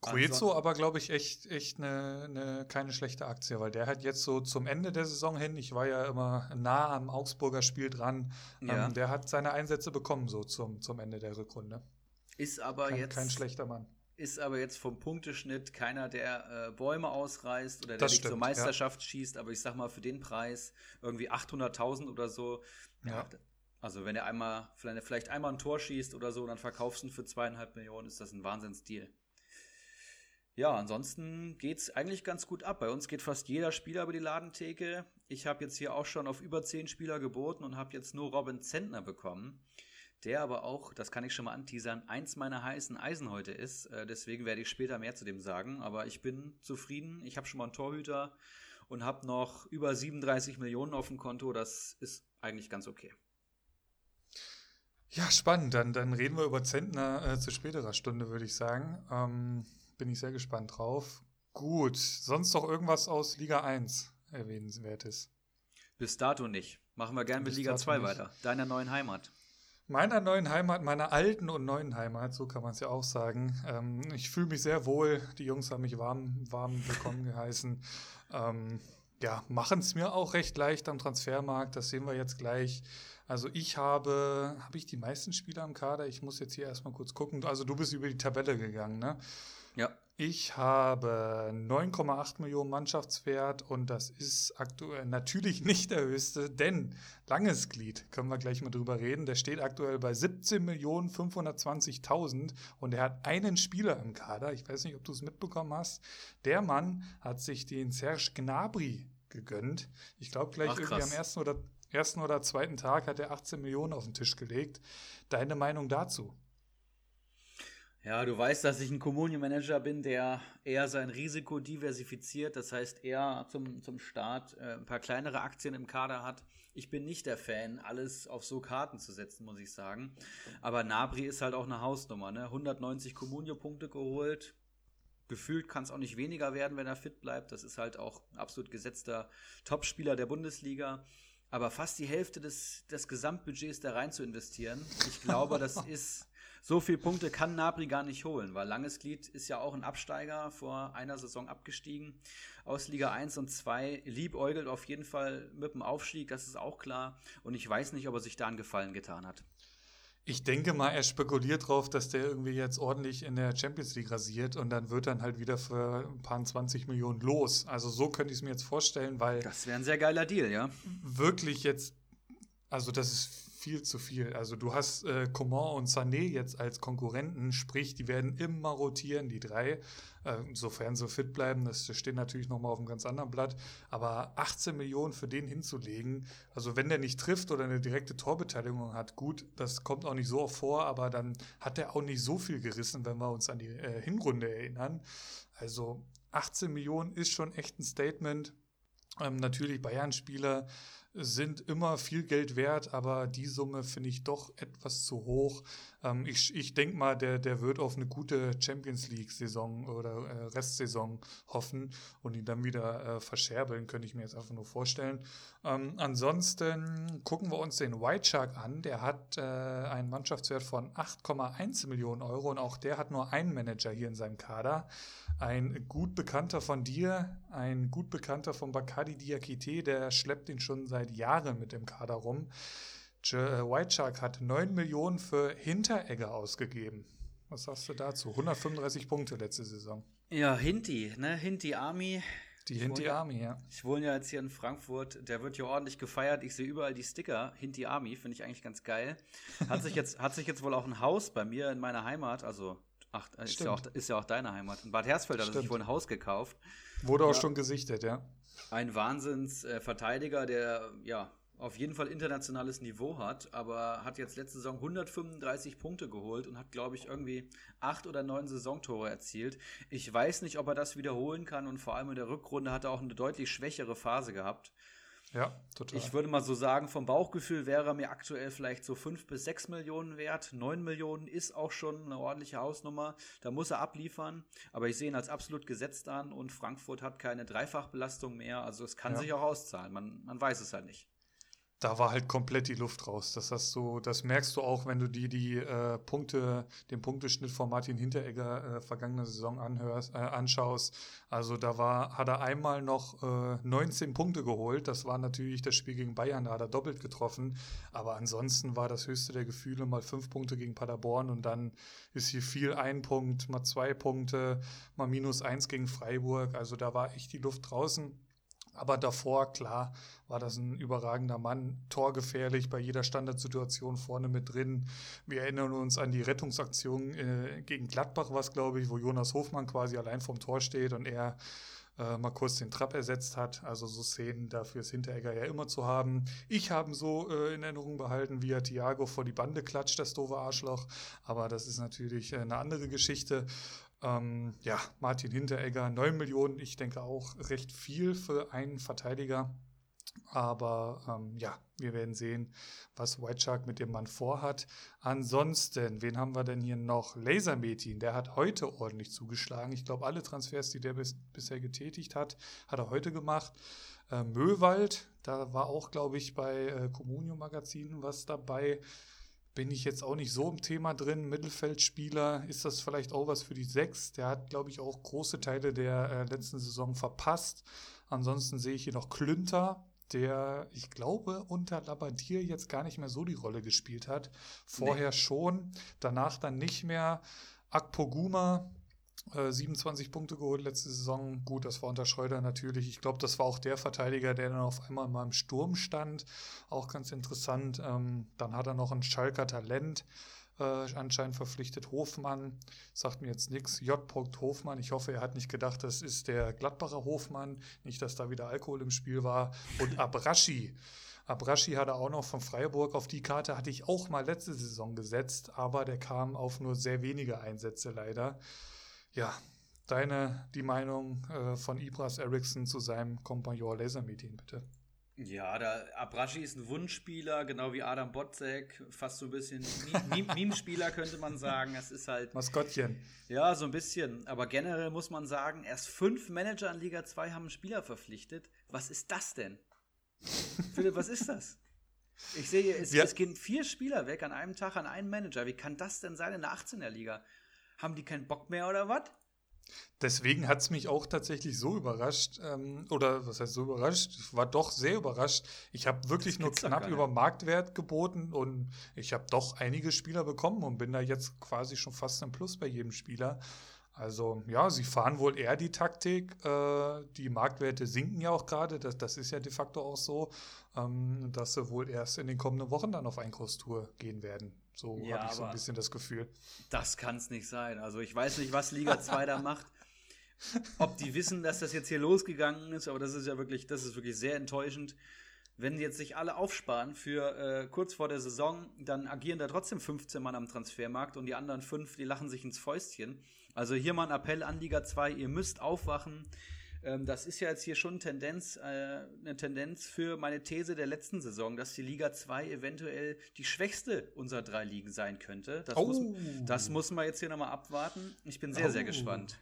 Gruezo aber, glaube ich, echt, echt eine, eine, keine schlechte Aktie, weil der hat jetzt so zum Ende der Saison hin, ich war ja immer nah am Augsburger Spiel dran, ja. ähm, der hat seine Einsätze bekommen, so zum, zum Ende der Rückrunde. Ist aber kein, jetzt. Kein schlechter Mann. Ist aber jetzt vom Punkteschnitt keiner, der äh, Bäume ausreißt oder der nicht zur Meisterschaft ja. schießt, aber ich sag mal, für den Preis irgendwie 800.000 oder so. Ja. Also, wenn er einmal, vielleicht einmal ein Tor schießt oder so, dann verkaufst du ihn für zweieinhalb Millionen, ist das ein Wahnsinnsdeal. Ja, ansonsten geht es eigentlich ganz gut ab. Bei uns geht fast jeder Spieler über die Ladentheke. Ich habe jetzt hier auch schon auf über zehn Spieler geboten und habe jetzt nur Robin Zentner bekommen der aber auch, das kann ich schon mal anteasern, eins meiner heißen Eisen heute ist. Äh, deswegen werde ich später mehr zu dem sagen. Aber ich bin zufrieden. Ich habe schon mal einen Torhüter und habe noch über 37 Millionen auf dem Konto. Das ist eigentlich ganz okay. Ja, spannend. Dann, dann reden wir über Zentner äh, zu späterer Stunde, würde ich sagen. Ähm, bin ich sehr gespannt drauf. Gut, sonst noch irgendwas aus Liga 1 erwähnenswertes? Bis dato nicht. Machen wir gerne mit Liga 2 nicht. weiter. Deiner neuen Heimat meiner neuen Heimat, meiner alten und neuen Heimat, so kann man es ja auch sagen. Ähm, ich fühle mich sehr wohl. Die Jungs haben mich warm, warm willkommen geheißen. Ähm, ja, machen es mir auch recht leicht am Transfermarkt. Das sehen wir jetzt gleich. Also ich habe, habe ich die meisten Spieler im Kader? Ich muss jetzt hier erstmal kurz gucken. Also du bist über die Tabelle gegangen, ne? Ja. Ich habe 9,8 Millionen Mannschaftswert und das ist aktuell natürlich nicht der höchste, denn langes Glied, können wir gleich mal drüber reden, der steht aktuell bei 17 Millionen 520.000 und er hat einen Spieler im Kader, ich weiß nicht, ob du es mitbekommen hast, der Mann hat sich den Serge Gnabry gegönnt. Ich glaube gleich Ach, irgendwie am ersten oder, ersten oder zweiten Tag hat er 18 Millionen auf den Tisch gelegt. Deine Meinung dazu? Ja, du weißt, dass ich ein Community-Manager bin, der eher sein Risiko diversifiziert. Das heißt, eher zum, zum Start äh, ein paar kleinere Aktien im Kader hat. Ich bin nicht der Fan, alles auf so Karten zu setzen, muss ich sagen. Aber Nabri ist halt auch eine Hausnummer. Ne? 190 Comunio-Punkte geholt. Gefühlt kann es auch nicht weniger werden, wenn er fit bleibt. Das ist halt auch ein absolut gesetzter Topspieler der Bundesliga. Aber fast die Hälfte des, des Gesamtbudgets da rein zu investieren, ich glaube, das ist so viele Punkte kann Nabri gar nicht holen, weil Langes Glied ist ja auch ein Absteiger vor einer Saison abgestiegen aus Liga 1 und 2. Liebäugelt auf jeden Fall mit dem Aufstieg, das ist auch klar. Und ich weiß nicht, ob er sich da einen Gefallen getan hat. Ich denke mal, er spekuliert drauf, dass der irgendwie jetzt ordentlich in der Champions League rasiert und dann wird dann halt wieder für ein paar 20 Millionen los. Also so könnte ich es mir jetzt vorstellen, weil. Das wäre ein sehr geiler Deal, ja. Wirklich jetzt, also das ist viel zu viel. Also du hast äh, Coman und Sané jetzt als Konkurrenten, sprich, die werden immer rotieren, die drei, äh, sofern sie fit bleiben. Das steht natürlich nochmal auf einem ganz anderen Blatt. Aber 18 Millionen für den hinzulegen, also wenn der nicht trifft oder eine direkte Torbeteiligung hat, gut, das kommt auch nicht so oft vor, aber dann hat er auch nicht so viel gerissen, wenn wir uns an die äh, Hinrunde erinnern. Also 18 Millionen ist schon echt ein Statement. Ähm, natürlich Bayern-Spieler sind immer viel Geld wert, aber die Summe finde ich doch etwas zu hoch. Ähm, ich ich denke mal, der, der wird auf eine gute Champions League-Saison oder äh, Restsaison hoffen und ihn dann wieder äh, verscherbeln, könnte ich mir jetzt einfach nur vorstellen. Ähm, ansonsten gucken wir uns den White Shark an. Der hat äh, einen Mannschaftswert von 8,1 Millionen Euro und auch der hat nur einen Manager hier in seinem Kader. Ein gut bekannter von dir, ein gut bekannter von Bakadi Diakite, der schleppt ihn schon seit Jahren mit dem Kader rum. Äh, White Shark hat 9 Millionen für Hinteregger ausgegeben. Was sagst du dazu? 135 Punkte letzte Saison. Ja, Hinti, ne? Hinti Army. Die Hinti Army, ja. Ich wohne ja jetzt hier in Frankfurt. Der wird hier ordentlich gefeiert. Ich sehe überall die Sticker. Hinti Army finde ich eigentlich ganz geil. Hat sich jetzt, hat sich jetzt wohl auch ein Haus bei mir in meiner Heimat, also Ach, ist ja, auch, ist ja, auch, deine Heimat. In Bad Hersfeld hat sich wohl ein Haus gekauft. Wurde ja, auch schon gesichtet, ja. Ein Wahnsinnsverteidiger, äh, der ja auf jeden Fall internationales Niveau hat, aber hat jetzt letzte Saison 135 Punkte geholt und hat, glaube ich, irgendwie acht oder neun Saisontore erzielt. Ich weiß nicht, ob er das wiederholen kann und vor allem in der Rückrunde hat er auch eine deutlich schwächere Phase gehabt. Ja, total. Ich würde mal so sagen, vom Bauchgefühl wäre er mir aktuell vielleicht so fünf bis sechs Millionen wert. Neun Millionen ist auch schon eine ordentliche Hausnummer. Da muss er abliefern. Aber ich sehe ihn als absolut gesetzt an und Frankfurt hat keine Dreifachbelastung mehr. Also es kann ja. sich auch auszahlen. Man, man weiß es halt nicht da war halt komplett die Luft raus. Das hast du, das merkst du auch, wenn du dir die äh, Punkte, den Punkteschnitt von Martin Hinteregger äh, vergangene Saison anhörst, äh, anschaust. Also da war, hat er einmal noch äh, 19 Punkte geholt. Das war natürlich das Spiel gegen Bayern, da hat er doppelt getroffen. Aber ansonsten war das höchste der Gefühle mal fünf Punkte gegen Paderborn und dann ist hier viel ein Punkt, mal zwei Punkte, mal minus eins gegen Freiburg. Also da war echt die Luft draußen. Aber davor, klar, war das ein überragender Mann, torgefährlich bei jeder Standardsituation vorne mit drin. Wir erinnern uns an die Rettungsaktion äh, gegen Gladbach, was glaube ich, wo Jonas Hofmann quasi allein vom Tor steht und er äh, mal kurz den Trapp ersetzt hat. Also so Szenen dafür ist Hinteregger ja immer zu haben. Ich habe so äh, in Erinnerung behalten, wie er Thiago vor die Bande klatscht, das doofe Arschloch. Aber das ist natürlich äh, eine andere Geschichte. Ähm, ja, Martin Hinteregger, 9 Millionen, ich denke auch recht viel für einen Verteidiger. Aber ähm, ja, wir werden sehen, was White Shark mit dem Mann vorhat. Ansonsten, wen haben wir denn hier noch? Laser Metin, der hat heute ordentlich zugeschlagen. Ich glaube, alle Transfers, die der bis, bisher getätigt hat, hat er heute gemacht. Äh, Möwald, da war auch, glaube ich, bei äh, Communio Magazin was dabei bin ich jetzt auch nicht so im Thema drin. Mittelfeldspieler, ist das vielleicht auch was für die Sechs? Der hat, glaube ich, auch große Teile der äh, letzten Saison verpasst. Ansonsten sehe ich hier noch Klünter, der, ich glaube, unter Labadier jetzt gar nicht mehr so die Rolle gespielt hat. Vorher nee. schon, danach dann nicht mehr. Akpoguma, 27 äh, Punkte geholt letzte Saison. Gut, das war unter Schreuder natürlich. Ich glaube, das war auch der Verteidiger, der dann auf einmal mal im Sturm stand. Auch ganz interessant. Ähm, dann hat er noch ein Schalker Talent äh, anscheinend verpflichtet. Hofmann sagt mir jetzt nichts. J. Hofmann. Ich hoffe, er hat nicht gedacht, das ist der Gladbacher Hofmann. Nicht, dass da wieder Alkohol im Spiel war. Und Abraschi. Abraschi hatte auch noch von Freiburg. Auf die Karte hatte ich auch mal letzte Saison gesetzt, aber der kam auf nur sehr wenige Einsätze leider. Ja, deine, die Meinung äh, von Ibras Eriksson zu seinem Kompagnon Lasermeeting, bitte. Ja, der Abrashi ist ein Wunschspieler, genau wie Adam Botzek, fast so ein bisschen Meme-Spieler könnte man sagen. Es ist halt. Maskottchen. Ja, so ein bisschen. Aber generell muss man sagen, erst fünf Manager in Liga 2 haben einen Spieler verpflichtet. Was ist das denn? Philipp, was ist das? Ich sehe, es, ja. es gehen vier Spieler weg an einem Tag an einen Manager. Wie kann das denn sein in der 18er Liga? Haben die keinen Bock mehr oder was? Deswegen hat es mich auch tatsächlich so überrascht, ähm, oder was heißt so überrascht? Ich war doch sehr überrascht. Ich habe wirklich nur knapp über Marktwert geboten und ich habe doch einige Spieler bekommen und bin da jetzt quasi schon fast im Plus bei jedem Spieler. Also ja, sie fahren wohl eher die Taktik. Äh, die Marktwerte sinken ja auch gerade. Das, das ist ja de facto auch so, ähm, dass sie wohl erst in den kommenden Wochen dann auf Einkurstour gehen werden. So ja, habe ich so ein bisschen das Gefühl. Das kann es nicht sein. Also ich weiß nicht, was Liga 2 da macht. Ob die wissen, dass das jetzt hier losgegangen ist, aber das ist ja wirklich, das ist wirklich sehr enttäuschend. Wenn jetzt sich alle aufsparen für äh, kurz vor der Saison, dann agieren da trotzdem 15 Mann am Transfermarkt und die anderen fünf, die lachen sich ins Fäustchen. Also hier mal ein Appell an Liga 2, ihr müsst aufwachen. Ähm, das ist ja jetzt hier schon Tendenz, äh, eine Tendenz für meine These der letzten Saison, dass die Liga 2 eventuell die schwächste unserer drei Ligen sein könnte. Das, oh. muss, das muss man jetzt hier nochmal abwarten. Ich bin sehr, oh. sehr gespannt.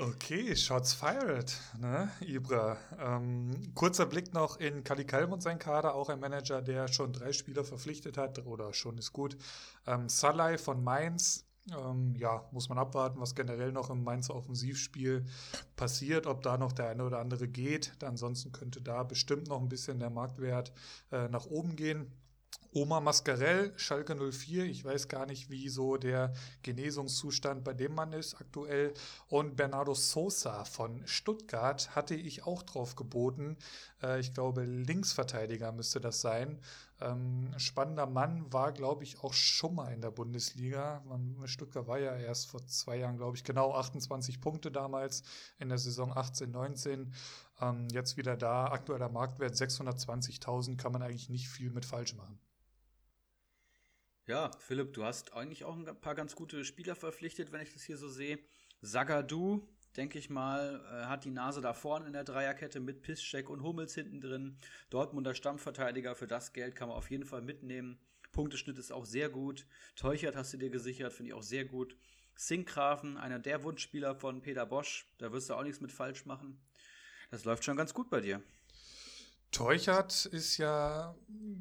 Okay, Shots fired, ne, Ibra. Ähm, kurzer Blick noch in Kali Kalm und sein Kader, auch ein Manager, der schon drei Spieler verpflichtet hat, oder schon ist gut. Ähm, Salai von Mainz, ähm, ja, muss man abwarten, was generell noch im Mainzer Offensivspiel passiert, ob da noch der eine oder andere geht. Ansonsten könnte da bestimmt noch ein bisschen der Marktwert äh, nach oben gehen. Oma Mascarell, Schalke 04, ich weiß gar nicht, wie so der Genesungszustand bei dem Mann ist aktuell. Und Bernardo Sosa von Stuttgart hatte ich auch drauf geboten. Äh, ich glaube, Linksverteidiger müsste das sein. Ähm, spannender Mann war, glaube ich, auch schon mal in der Bundesliga. Stuttgart war ja erst vor zwei Jahren, glaube ich, genau 28 Punkte damals in der Saison 18, 19. Ähm, jetzt wieder da, aktueller Marktwert 620.000, kann man eigentlich nicht viel mit falsch machen. Ja, Philipp, du hast eigentlich auch ein paar ganz gute Spieler verpflichtet, wenn ich das hier so sehe. Sagadu, denke ich mal, äh, hat die Nase da vorne in der Dreierkette mit Piszczek und Hummels hinten drin. Dortmunder Stammverteidiger, für das Geld kann man auf jeden Fall mitnehmen. Punkteschnitt ist auch sehr gut. Teuchert hast du dir gesichert, finde ich auch sehr gut. Sinkgrafen, einer der Wunschspieler von Peter Bosch, da wirst du auch nichts mit falsch machen. Das läuft schon ganz gut bei dir. Teuchert ist ja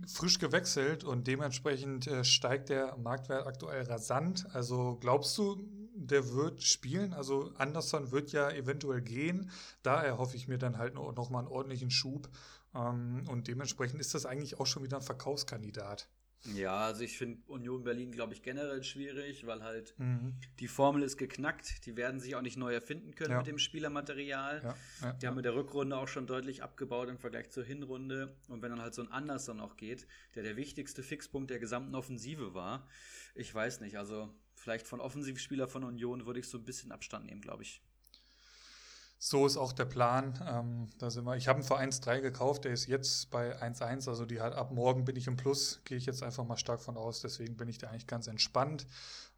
frisch gewechselt und dementsprechend äh, steigt der Marktwert aktuell rasant. Also glaubst du, der wird spielen? Also Anderson wird ja eventuell gehen. Da erhoffe ich mir dann halt noch mal einen ordentlichen Schub. Ähm, und dementsprechend ist das eigentlich auch schon wieder ein Verkaufskandidat. Ja, also ich finde Union Berlin, glaube ich, generell schwierig, weil halt mhm. die Formel ist geknackt. Die werden sich auch nicht neu erfinden können ja. mit dem Spielermaterial. Ja, ja, die haben mit der Rückrunde auch schon deutlich abgebaut im Vergleich zur Hinrunde. Und wenn dann halt so ein Anderson auch geht, der der wichtigste Fixpunkt der gesamten Offensive war, ich weiß nicht, also vielleicht von Offensivspieler von Union würde ich so ein bisschen Abstand nehmen, glaube ich. So ist auch der Plan. Ähm, da sind wir. Ich habe einen für 1,3 gekauft, der ist jetzt bei 1,1. Also die hat ab morgen bin ich im Plus, gehe ich jetzt einfach mal stark von aus. Deswegen bin ich da eigentlich ganz entspannt.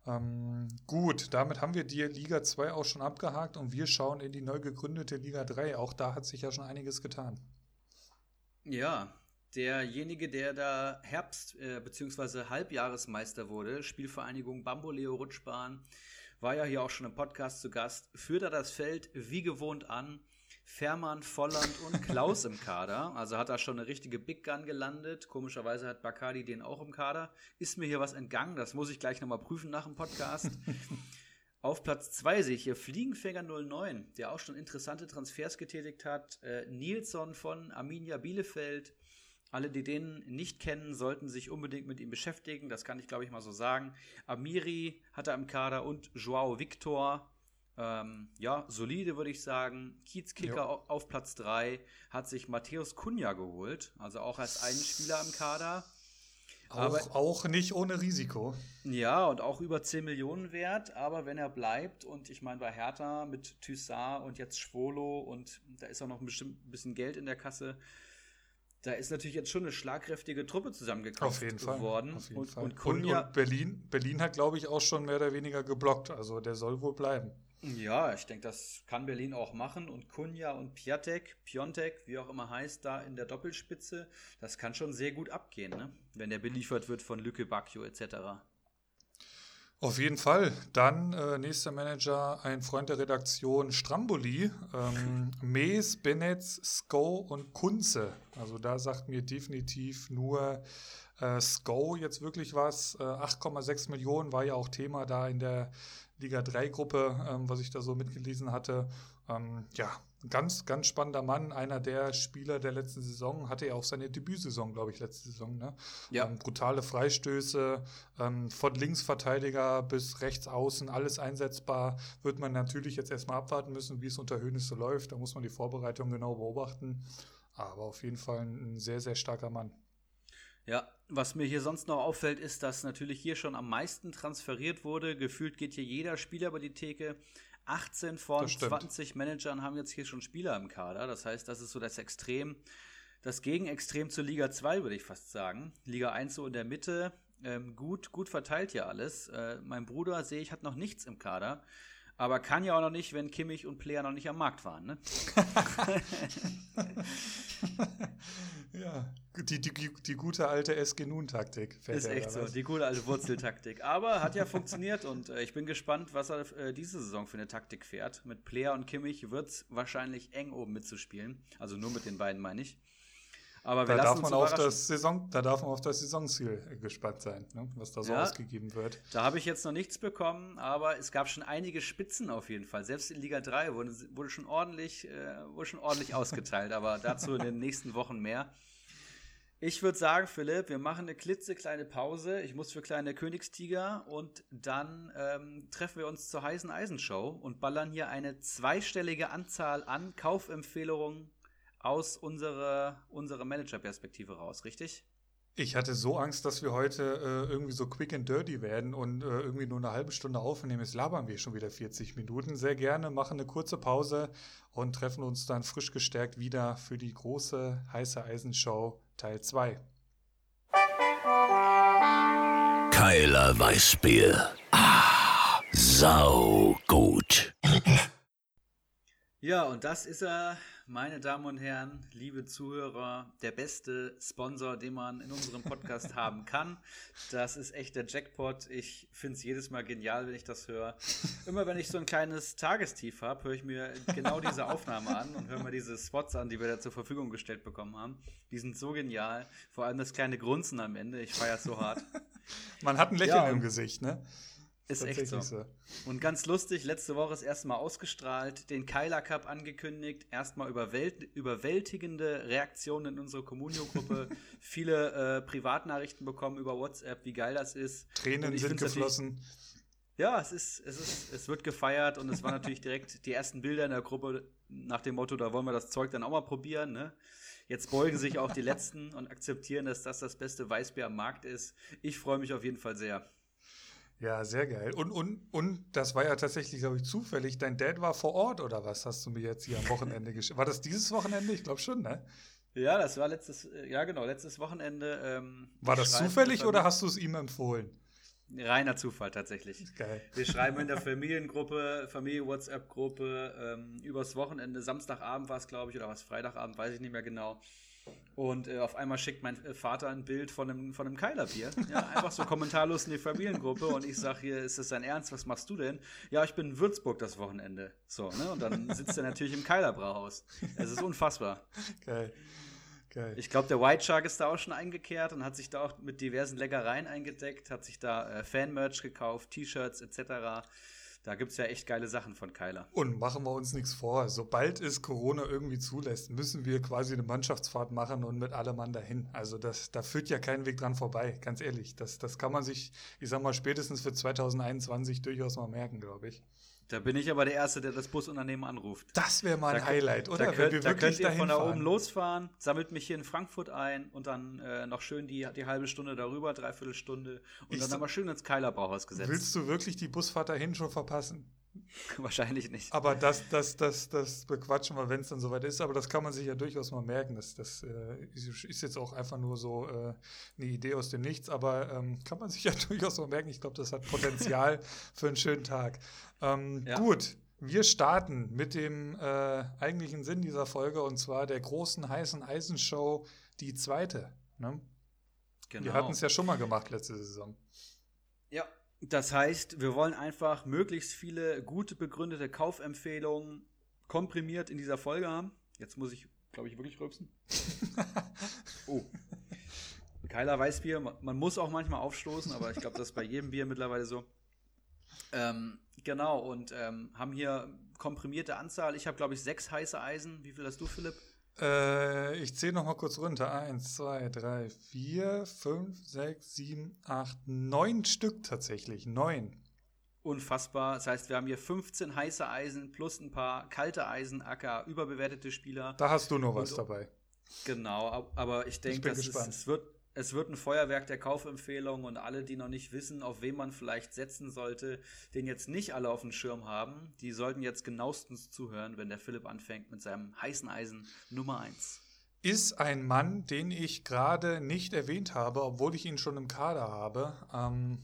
Ähm, gut, damit haben wir die Liga 2 auch schon abgehakt und wir schauen in die neu gegründete Liga 3. Auch da hat sich ja schon einiges getan. Ja, derjenige, der da Herbst- äh, bzw. Halbjahresmeister wurde, Spielvereinigung Bamboleo Rutschbahn, war ja hier auch schon im Podcast zu Gast, führt er das Feld wie gewohnt an. Fährmann, Volland und Klaus im Kader. Also hat er schon eine richtige Big Gun gelandet. Komischerweise hat Bacardi den auch im Kader. Ist mir hier was entgangen? Das muss ich gleich nochmal prüfen nach dem Podcast. Auf Platz 2 sehe ich hier Fliegenfänger 09, der auch schon interessante Transfers getätigt hat. Äh, Nilsson von Arminia Bielefeld, alle, die den nicht kennen, sollten sich unbedingt mit ihm beschäftigen. Das kann ich, glaube ich, mal so sagen. Amiri hat er im Kader und Joao Victor. Ähm, ja, solide würde ich sagen. Kiezkicker ja. auf Platz 3 hat sich Matthäus Kunja geholt. Also auch als einen Spieler im Kader. Auch, aber, auch nicht ohne Risiko. Ja, und auch über 10 Millionen wert. Aber wenn er bleibt, und ich meine bei Hertha mit Thyssar und jetzt Schwolo und da ist auch noch ein bisschen Geld in der Kasse, da ist natürlich jetzt schon eine schlagkräftige Truppe zusammengekauft worden. Auf jeden und, Fall. Und, Kunja, und, und, Berlin, Berlin hat, glaube ich, auch schon mehr oder weniger geblockt. Also der soll wohl bleiben. Ja, ich denke, das kann Berlin auch machen. Und Kunja und Piatek, Piontek, wie auch immer heißt, da in der Doppelspitze, das kann schon sehr gut abgehen, ne? wenn der beliefert wird von Lücke Bacchio etc. Auf jeden Fall. Dann äh, nächster Manager, ein Freund der Redaktion, Stramboli, ähm, Mees, Benetz, Sko und Kunze. Also da sagt mir definitiv nur äh, Sko jetzt wirklich was. Äh, 8,6 Millionen war ja auch Thema da in der Liga 3 Gruppe, ähm, was ich da so mitgelesen hatte. Ähm, ja, ganz, ganz spannender Mann, einer der Spieler der letzten Saison, hatte ja auch seine Debütsaison, glaube ich, letzte Saison. Ne? Ja. Ähm, brutale Freistöße, ähm, von Linksverteidiger bis rechts außen, alles einsetzbar. Wird man natürlich jetzt erstmal abwarten müssen, wie es unter Höhnes so läuft. Da muss man die Vorbereitung genau beobachten. Aber auf jeden Fall ein sehr, sehr starker Mann. Ja, was mir hier sonst noch auffällt, ist, dass natürlich hier schon am meisten transferiert wurde. Gefühlt geht hier jeder Spieler über die Theke. 18 von 20 Managern haben jetzt hier schon Spieler im Kader. Das heißt, das ist so das Extrem, das Gegenextrem zur Liga 2, würde ich fast sagen. Liga 1 so in der Mitte. Ähm, gut, gut verteilt hier alles. Äh, mein Bruder, sehe ich, hat noch nichts im Kader. Aber kann ja auch noch nicht, wenn Kimmich und Player noch nicht am Markt waren, ne? ja, die, die, die gute alte SG Nun-Taktik. Ist echt so, die gute alte Wurzeltaktik. Aber hat ja funktioniert und äh, ich bin gespannt, was er äh, diese Saison für eine Taktik fährt. Mit Player und Kimmich wird es wahrscheinlich eng oben mitzuspielen. Also nur mit den beiden, meine ich. Aber da darf man auf das Saison, da darf man auf das Saisonziel gespannt sein, ne? was da so ja, ausgegeben wird. Da habe ich jetzt noch nichts bekommen, aber es gab schon einige Spitzen auf jeden Fall. Selbst in Liga 3 wurde, wurde schon ordentlich, äh, wurde schon ordentlich ausgeteilt, aber dazu in den nächsten Wochen mehr. Ich würde sagen, Philipp, wir machen eine klitzekleine Pause. Ich muss für kleine Königstiger und dann ähm, treffen wir uns zur heißen Eisenshow und ballern hier eine zweistellige Anzahl an Kaufempfehlungen aus unserer, unserer Managerperspektive raus, richtig? Ich hatte so Angst, dass wir heute äh, irgendwie so quick and dirty werden und äh, irgendwie nur eine halbe Stunde aufnehmen. Jetzt labern wir schon wieder 40 Minuten. Sehr gerne machen eine kurze Pause und treffen uns dann frisch gestärkt wieder für die große heiße Eisenshow Teil 2. Keiler Weißbier. Ah, sau gut. Ja, und das ist er meine Damen und Herren, liebe Zuhörer, der beste Sponsor, den man in unserem Podcast haben kann. Das ist echt der Jackpot. Ich finde es jedes Mal genial, wenn ich das höre. Immer wenn ich so ein kleines Tagestief habe, höre ich mir genau diese Aufnahme an und höre mir diese Spots an, die wir da zur Verfügung gestellt bekommen haben. Die sind so genial. Vor allem das kleine Grunzen am Ende. Ich feiere es so hart. Man hat ein Lächeln ja, im Gesicht, ne? Ist echt so. so. Und ganz lustig, letzte Woche ist erstmal ausgestrahlt, den Kyler Cup angekündigt, erstmal überwält überwältigende Reaktionen in unserer Communio-Gruppe, viele äh, Privatnachrichten bekommen über WhatsApp, wie geil das ist. Tränen sind geflossen. Ja, es ist, es ist, es wird gefeiert und es waren natürlich direkt die ersten Bilder in der Gruppe nach dem Motto, da wollen wir das Zeug dann auch mal probieren, ne? Jetzt beugen sich auch die Letzten und akzeptieren, dass das das beste Weißbier am Markt ist. Ich freue mich auf jeden Fall sehr. Ja, sehr geil. Und, und, und das war ja tatsächlich, glaube ich, zufällig. Dein Dad war vor Ort oder was hast du mir jetzt hier am Wochenende geschickt? War das dieses Wochenende? Ich glaube schon, ne? Ja, das war letztes, äh, ja genau, letztes Wochenende. Ähm, war das zufällig oder hast du es ihm empfohlen? Reiner Zufall tatsächlich. Geil. Wir schreiben in der Familiengruppe, Familie-WhatsApp-Gruppe, ähm, übers Wochenende, Samstagabend war es, glaube ich, oder was, Freitagabend, weiß ich nicht mehr genau. Und äh, auf einmal schickt mein äh, Vater ein Bild von einem, von einem Keilerbier. Ja, einfach so kommentarlos in die Familiengruppe. Und ich sage hier, ist das dein Ernst? Was machst du denn? Ja, ich bin in Würzburg das Wochenende. So, ne? Und dann sitzt er natürlich im Keilerbrauhaus. Es ist unfassbar. Geil. Geil. Ich glaube, der White Shark ist da auch schon eingekehrt und hat sich da auch mit diversen Leckereien eingedeckt, hat sich da äh, Fan-Merch gekauft, T-Shirts etc. Da gibt es ja echt geile Sachen von Keiler. Und machen wir uns nichts vor. Sobald es Corona irgendwie zulässt, müssen wir quasi eine Mannschaftsfahrt machen und mit allem Mann dahin. Also das, da führt ja kein Weg dran vorbei, ganz ehrlich. Das, das kann man sich, ich sag mal, spätestens für 2021 durchaus mal merken, glaube ich. Da bin ich aber der Erste, der das Busunternehmen anruft. Das wäre mal ein da Highlight, oder? Da könnt, da könnt ihr von da oben losfahren, sammelt mich hier in Frankfurt ein und dann äh, noch schön die, die halbe Stunde darüber, dreiviertel Stunde und ich dann aber schön ins Keiler Brauhaus gesetzt. Willst du wirklich die Busfahrt dahin schon verpassen? Wahrscheinlich nicht. Aber das, das, das, das bequatschen wir, wenn es dann soweit ist. Aber das kann man sich ja durchaus mal merken. Das, das äh, ist jetzt auch einfach nur so äh, eine Idee aus dem Nichts. Aber ähm, kann man sich ja durchaus mal merken. Ich glaube, das hat Potenzial für einen schönen Tag. Ähm, ja. Gut. Wir starten mit dem äh, eigentlichen Sinn dieser Folge und zwar der großen heißen Eisenshow, die zweite. Ne? Genau. Wir hatten es ja schon mal gemacht letzte Saison. Ja, das heißt, wir wollen einfach möglichst viele gute begründete Kaufempfehlungen komprimiert in dieser Folge haben. Jetzt muss ich, glaube ich, wirklich rülpsen. oh. Keiler Weißbier, man muss auch manchmal aufstoßen, aber ich glaube, das ist bei jedem Bier mittlerweile so. Ähm, genau, und ähm, haben hier komprimierte Anzahl. Ich habe, glaube ich, sechs heiße Eisen. Wie viel hast du, Philipp? Äh, ich zähle noch mal kurz runter. Eins, zwei, drei, vier, fünf, sechs, sieben, acht, neun Stück tatsächlich. Neun. Unfassbar. Das heißt, wir haben hier 15 heiße Eisen plus ein paar kalte Eisen, aka überbewertete Spieler. Da hast du noch was Und, dabei. Genau, aber ich denke, es wird, es wird ein Feuerwerk der Kaufempfehlungen und alle, die noch nicht wissen, auf wen man vielleicht setzen sollte, den jetzt nicht alle auf dem Schirm haben, die sollten jetzt genauestens zuhören, wenn der Philipp anfängt mit seinem heißen Eisen Nummer 1. Ist ein Mann, den ich gerade nicht erwähnt habe, obwohl ich ihn schon im Kader habe. Ähm,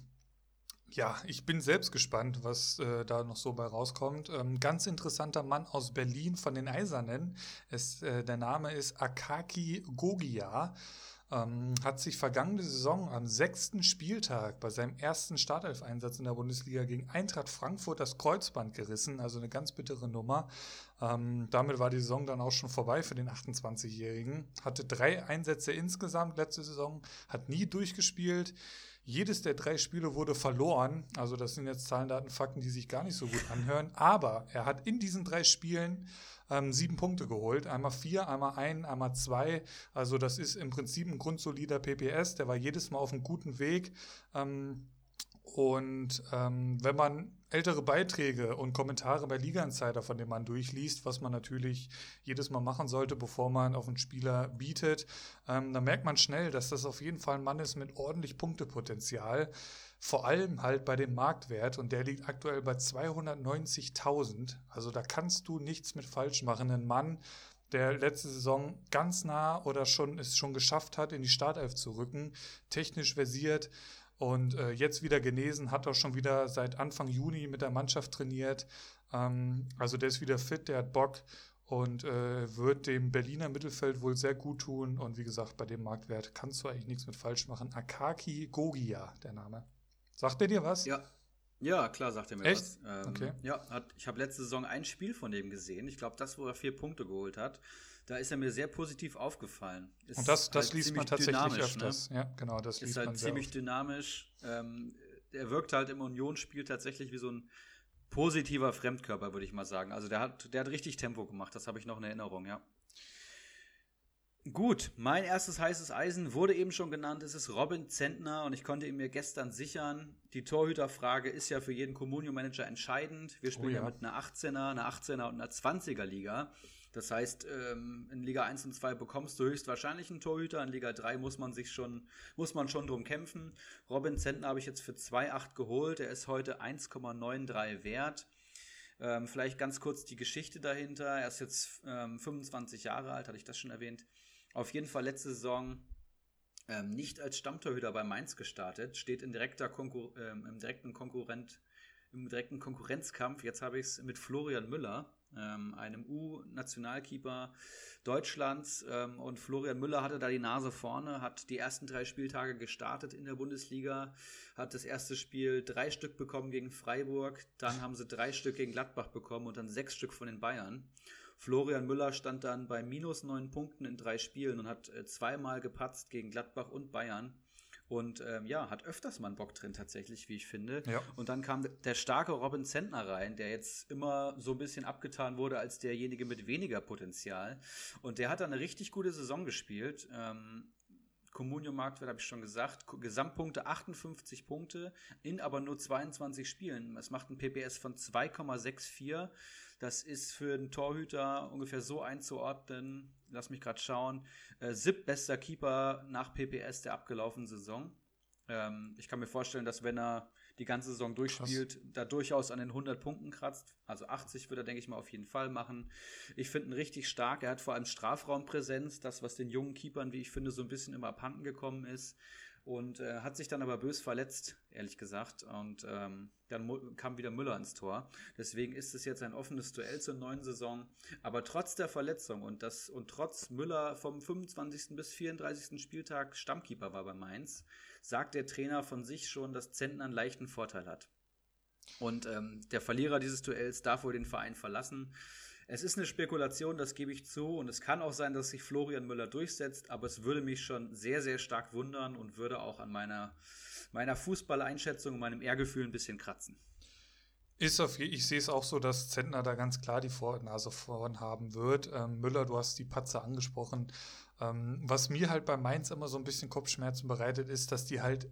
Ja, ich bin selbst gespannt, was äh, da noch so bei rauskommt. Ähm, ganz interessanter Mann aus Berlin von den Eisernen. Es, äh, der Name ist Akaki Gogia. Ähm, hat sich vergangene Saison am sechsten Spieltag bei seinem ersten Startelf-Einsatz in der Bundesliga gegen Eintracht Frankfurt das Kreuzband gerissen, also eine ganz bittere Nummer. Ähm, damit war die Saison dann auch schon vorbei für den 28-Jährigen. Hatte drei Einsätze insgesamt letzte Saison, hat nie durchgespielt. Jedes der drei Spiele wurde verloren. Also das sind jetzt Zahlen, Daten, Fakten, die sich gar nicht so gut anhören. Aber er hat in diesen drei Spielen ähm, sieben Punkte geholt. Einmal vier, einmal ein, einmal zwei. Also das ist im Prinzip ein grundsolider PPS. Der war jedes Mal auf einem guten Weg. Ähm, und ähm, wenn man ältere Beiträge und Kommentare bei Liga Insider von dem Mann durchliest, was man natürlich jedes Mal machen sollte, bevor man auf einen Spieler bietet, ähm, dann merkt man schnell, dass das auf jeden Fall ein Mann ist mit ordentlich Punktepotenzial. Vor allem halt bei dem Marktwert und der liegt aktuell bei 290.000. Also da kannst du nichts mit falsch machen. Ein Mann, der letzte Saison ganz nah oder schon es schon geschafft hat, in die Startelf zu rücken, technisch versiert und äh, jetzt wieder genesen, hat auch schon wieder seit Anfang Juni mit der Mannschaft trainiert. Ähm, also der ist wieder fit, der hat Bock und äh, wird dem Berliner Mittelfeld wohl sehr gut tun. Und wie gesagt, bei dem Marktwert kannst du eigentlich nichts mit falsch machen. Akaki Gogia, der Name. Sagt der dir was? Ja. Ja, klar, sagt er mir Echt? was. Ähm, Okay. Ja, hat, ich habe letzte Saison ein Spiel von dem gesehen. Ich glaube, das, wo er vier Punkte geholt hat. Da ist er mir sehr positiv aufgefallen. Ist Und das, das halt liest man tatsächlich ne? öfters. Ja, genau, das liest Ist halt man ziemlich dynamisch. Ähm, er wirkt halt im Unionsspiel tatsächlich wie so ein positiver Fremdkörper, würde ich mal sagen. Also der hat, der hat richtig Tempo gemacht. Das habe ich noch in Erinnerung, ja. Gut, mein erstes heißes Eisen wurde eben schon genannt. Es ist Robin Zentner und ich konnte ihn mir gestern sichern. Die Torhüterfrage ist ja für jeden Communio-Manager entscheidend. Wir spielen Oh ja. ja. mit einer 18er, einer 18er und einer 20er Liga. Das heißt, ähm, in Liga 1 und 2 bekommst du höchstwahrscheinlich einen Torhüter. In Liga 3 muss man sich schon, muss man schon drum kämpfen. Robin Zentner habe ich jetzt für 2,8 geholt. Er ist heute 1,93 wert. Ähm, vielleicht ganz kurz die Geschichte dahinter. Er ist jetzt ähm, 25 Jahre alt, hatte ich das schon erwähnt. Auf jeden Fall letzte Saison ähm, nicht als Stammtorhüter bei Mainz gestartet, steht in direkter Konkur ähm, im direkten Konkurrent im direkten Konkurrenzkampf. Jetzt habe ich es mit Florian Müller, ähm, einem U-Nationalkeeper Deutschlands. Ähm, und Florian Müller hatte da die Nase vorne, hat die ersten drei Spieltage gestartet in der Bundesliga, hat das erste Spiel drei Stück bekommen gegen Freiburg, dann haben sie drei Stück gegen Gladbach bekommen und dann sechs Stück von den Bayern. Florian Müller stand dann bei minus neun Punkten in drei Spielen und hat äh, zweimal gepatzt gegen Gladbach und Bayern. Und ähm, ja, hat öfters mal einen Bock drin tatsächlich, wie ich finde. Ja. Und dann kam der starke Robin Zentner rein, der jetzt immer so ein bisschen abgetan wurde als derjenige mit weniger Potenzial. Und der hat dann eine richtig gute Saison gespielt. Ähm, Comunio Marktwert habe ich schon gesagt. Gesamtpunkte 58 Punkte in aber nur 22 Spielen. Es macht ein PPS von 2,64. Das ist für einen Torhüter ungefähr so einzuordnen. Lass mich gerade schauen. Äh, siebtbester Keeper nach PPS der abgelaufenen Saison. Ähm, ich kann mir vorstellen, dass wenn er die ganze Saison durchspielt, da durchaus an den 100 Punkten kratzt. Also 80 wird er, denke ich mal, auf jeden Fall machen. Ich finde ihn richtig stark. Er hat vor allem Strafraumpräsenz, das, was den jungen Keepern, wie ich finde, so ein bisschen immer abhanden gekommen ist. Und äh, hat sich dann aber bös verletzt, ehrlich gesagt. Und ähm, dann kam wieder Müller ins Tor. Deswegen ist es jetzt ein offenes Duell zur neuen Saison. Aber trotz der Verletzung und, das, und trotz Müller vom 25. bis 34. Spieltag Stammkeeper war bei Mainz, sagt der Trainer von sich schon, dass Zentner einen leichten Vorteil hat. Und ähm, der Verlierer dieses Duells darf wohl den Verein verlassen. Es ist eine Spekulation, das gebe ich zu. Und es kann auch sein, dass sich Florian Müller durchsetzt. Aber es würde mich schon sehr, sehr stark wundern und würde auch an meiner, meiner Fußballeinschätzung und meinem Ehrgefühl ein bisschen kratzen. Ist auf ich sehe es auch so, dass Zentner da ganz klar die Vornase vorn haben wird. Ähm, Müller, du hast die Patzer angesprochen. Ähm, was mir halt bei Mainz immer so ein bisschen Kopfschmerzen bereitet, ist, dass die halt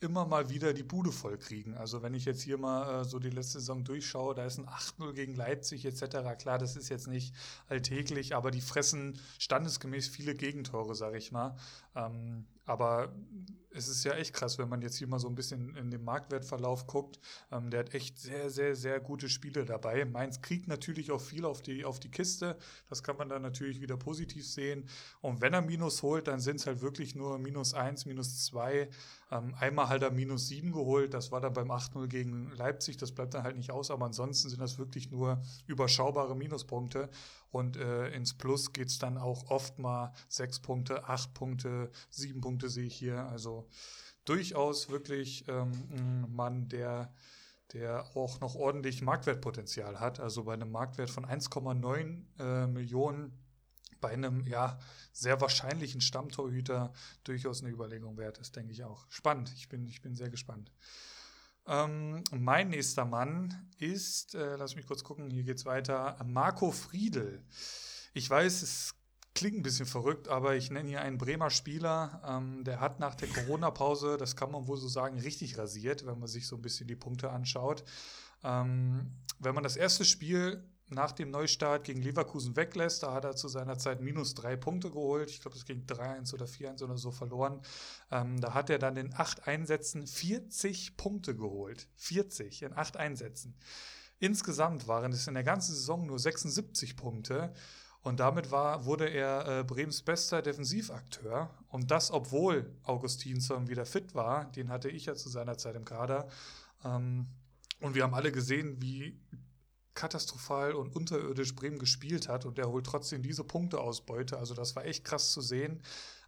immer mal wieder die Bude voll kriegen. Also wenn ich jetzt hier mal äh, so die letzte Saison durchschaue, da ist ein 8-0 gegen Leipzig etc. Klar, das ist jetzt nicht alltäglich, aber die fressen standesgemäß viele Gegentore, sage ich mal. Ähm, aber es ist ja echt krass, wenn man jetzt hier mal so ein bisschen in den Marktwertverlauf guckt. Ähm, der hat echt sehr, sehr, sehr gute Spiele dabei. Mainz kriegt natürlich auch viel auf die, auf die Kiste. Das kann man dann natürlich wieder positiv sehen. Und wenn er Minus holt, dann sind es halt wirklich nur Minus 1, Minus 2. Ähm, einmal halt er Minus 7 geholt. Das war dann beim 8-0 gegen Leipzig. Das bleibt dann halt nicht aus. Aber ansonsten sind das wirklich nur überschaubare Minuspunkte. Und äh, ins Plus geht es dann auch oft mal 6 Punkte, 8 Punkte, 7 Punkte sehe ich hier. Also durchaus wirklich ähm, ein Mann, der, der auch noch ordentlich Marktwertpotenzial hat. Also bei einem Marktwert von 1,9 äh, Millionen bei einem ja sehr wahrscheinlichen Stammtorhüter durchaus eine Überlegung wert ist, denke ich auch. Spannend, ich bin, ich bin sehr gespannt. Ähm, mein nächster Mann ist, äh, lass mich kurz gucken, hier geht's weiter, Marco Friedel. Ich weiß, es klingt ein bisschen verrückt, aber ich nenne hier einen Bremer Spieler, ähm, der hat nach der Corona-Pause, das kann man wohl so sagen, richtig rasiert, wenn man sich so ein bisschen die Punkte anschaut. Ähm, wenn man das erste Spiel nach dem Neustart gegen Leverkusen weglässt, da hat er zu seiner Zeit minus drei Punkte geholt. Ich glaube, es ging 3-1 oder 4-1 oder so verloren. Ähm, da hat er dann in acht Einsätzen 40 Punkte geholt. 40 in acht Einsätzen. Insgesamt waren es in der ganzen Saison nur 76 Punkte. Und damit war, wurde er äh, Brems bester Defensivakteur. Und das, obwohl Augustinsson wieder fit war. Den hatte ich ja zu seiner Zeit im Kader. Ähm, und wir haben alle gesehen, wie katastrophal und unterirdisch Bremen gespielt hat. Und er holt trotzdem diese Punkteausbeute. Also das war echt krass zu sehen.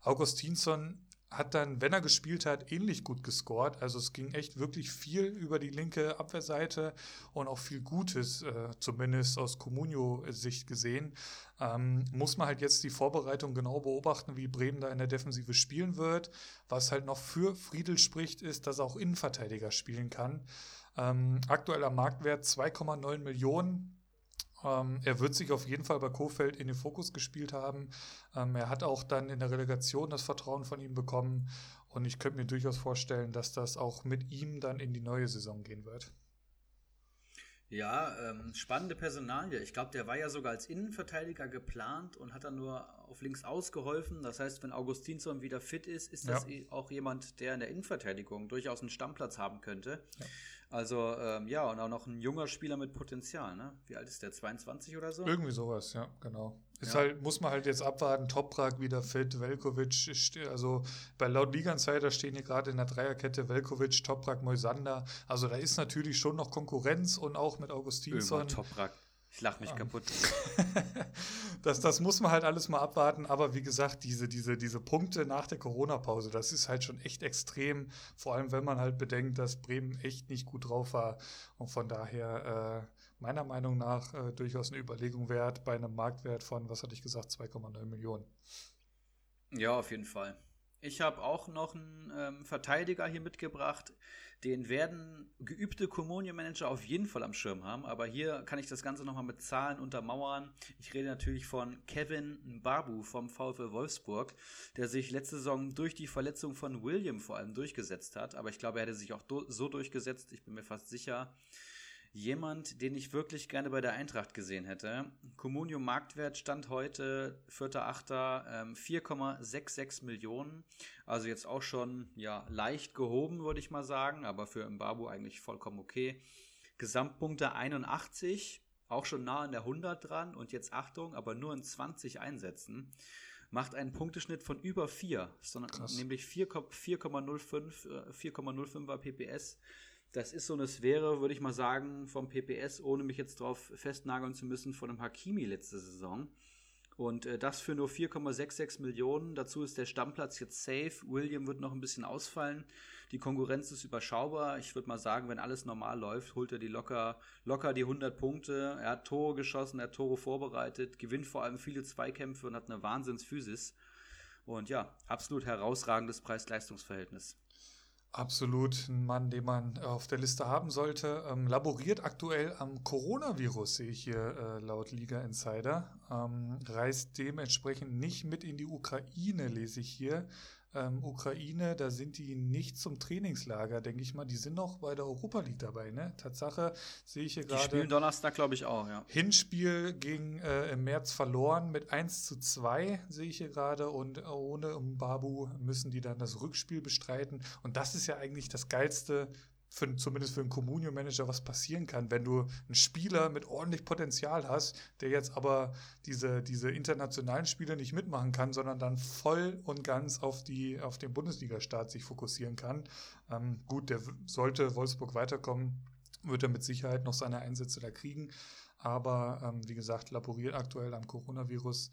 Augustinsson hat dann, wenn er gespielt hat, ähnlich gut gescored. Also es ging echt wirklich viel über die linke Abwehrseite und auch viel Gutes, äh, zumindest aus Comunio-Sicht gesehen. Ähm, muss man halt jetzt die Vorbereitung genau beobachten, wie Bremen da in der Defensive spielen wird. Was halt noch für Friedel spricht, ist, dass er auch Innenverteidiger spielen kann. Ähm, aktueller Marktwert 2,9 Millionen. Ähm, er wird sich auf jeden Fall bei Kofeld in den Fokus gespielt haben. Ähm, er hat auch dann in der Relegation das Vertrauen von ihm bekommen. Und ich könnte mir durchaus vorstellen, dass das auch mit ihm dann in die neue Saison gehen wird. Ja, ähm, spannende Personalie. Ich glaube, der war ja sogar als Innenverteidiger geplant und hat dann nur auf links ausgeholfen. Das heißt, wenn Augustinsson wieder fit ist, ist das ja. auch jemand, der in der Innenverteidigung durchaus einen Stammplatz haben könnte. Ja. Also ähm, ja, und auch noch ein junger Spieler mit Potenzial, ne? Wie alt ist der? 22 oder so? Irgendwie sowas, ja, genau. Ist ja. halt, muss man halt jetzt abwarten, Toprak wieder fit, Velkovic, also bei laut Liga Insider stehen hier gerade in der Dreierkette Velkovic, Toprak, Moisander. Also da ist natürlich schon noch Konkurrenz und auch mit Augustinsson. Toprak. Ich lach mich um. kaputt. das, das muss man halt alles mal abwarten. Aber wie gesagt, diese, diese, diese Punkte nach der Corona-Pause, das ist halt schon echt extrem. Vor allem, wenn man halt bedenkt, dass Bremen echt nicht gut drauf war. Und von daher, äh, meiner Meinung nach, äh, durchaus eine Überlegung wert bei einem Marktwert von, was hatte ich gesagt, 2,9 Millionen. Ja, auf jeden Fall. Ich habe auch noch einen ähm, Verteidiger hier mitgebracht. Den werden geübte Communio-Manager auf jeden Fall am Schirm haben. Aber hier kann ich das Ganze nochmal mit Zahlen untermauern. Ich rede natürlich von Kevin Mbabu vom VfL Wolfsburg, der sich letzte Saison durch die Verletzung von William vor allem durchgesetzt hat. Aber ich glaube, er hätte sich auch so durchgesetzt. Ich bin mir fast sicher jemand, den ich wirklich gerne bei der Eintracht gesehen hätte. Comunio Marktwert stand heute, 4.8., ähm, 4,66 Millionen. Also jetzt auch schon ja, leicht gehoben, würde ich mal sagen, aber für Mbabu eigentlich vollkommen okay. Gesamtpunkte 81, auch schon nah an der 100 dran und jetzt Achtung, aber nur in 20 Einsätzen. Macht einen Punkteschnitt von über 4, sondern nämlich 4,05 4,05er äh, PPS. Das ist so eine Sphäre, würde ich mal sagen, vom PPS, ohne mich jetzt darauf festnageln zu müssen, von einem Hakimi letzte Saison. Und äh, das für nur 4,66 Millionen. Dazu ist der Stammplatz jetzt safe. William wird noch ein bisschen ausfallen. Die Konkurrenz ist überschaubar. Ich würde mal sagen, wenn alles normal läuft, holt er die locker, locker die 100 Punkte. Er hat Tore geschossen, er hat Tore vorbereitet, gewinnt vor allem viele Zweikämpfe und hat eine Wahnsinnsphysis. Und ja, absolut herausragendes Preis-Leistungs-Verhältnis. Absolut ein Mann, den man auf der Liste haben sollte. Ähm, laboriert aktuell am Coronavirus, sehe ich hier äh, laut Liga Insider. Ähm, reist dementsprechend nicht mit in die Ukraine, lese ich hier. Ähm, Ukraine, da sind die nicht zum Trainingslager, denke ich mal. Die sind noch bei der Europa League dabei, ne? Tatsache sehe ich hier gerade. Die spielen Donnerstag, glaube ich, auch, ja. Hinspiel ging äh, im März verloren mit 1 zu 2, sehe ich hier gerade. Und ohne Babu müssen die dann das Rückspiel bestreiten. Und das ist ja eigentlich das Geilste für, zumindest für einen Communio-Manager was passieren kann, wenn du einen Spieler mit ordentlich Potenzial hast, der jetzt aber diese, diese internationalen Spiele nicht mitmachen kann, sondern dann voll und ganz auf, die, auf den Bundesliga-Start sich fokussieren kann. Ähm, gut, der sollte Wolfsburg weiterkommen, wird er mit Sicherheit noch seine Einsätze da kriegen. Aber ähm, wie gesagt, laboriert aktuell am Coronavirus.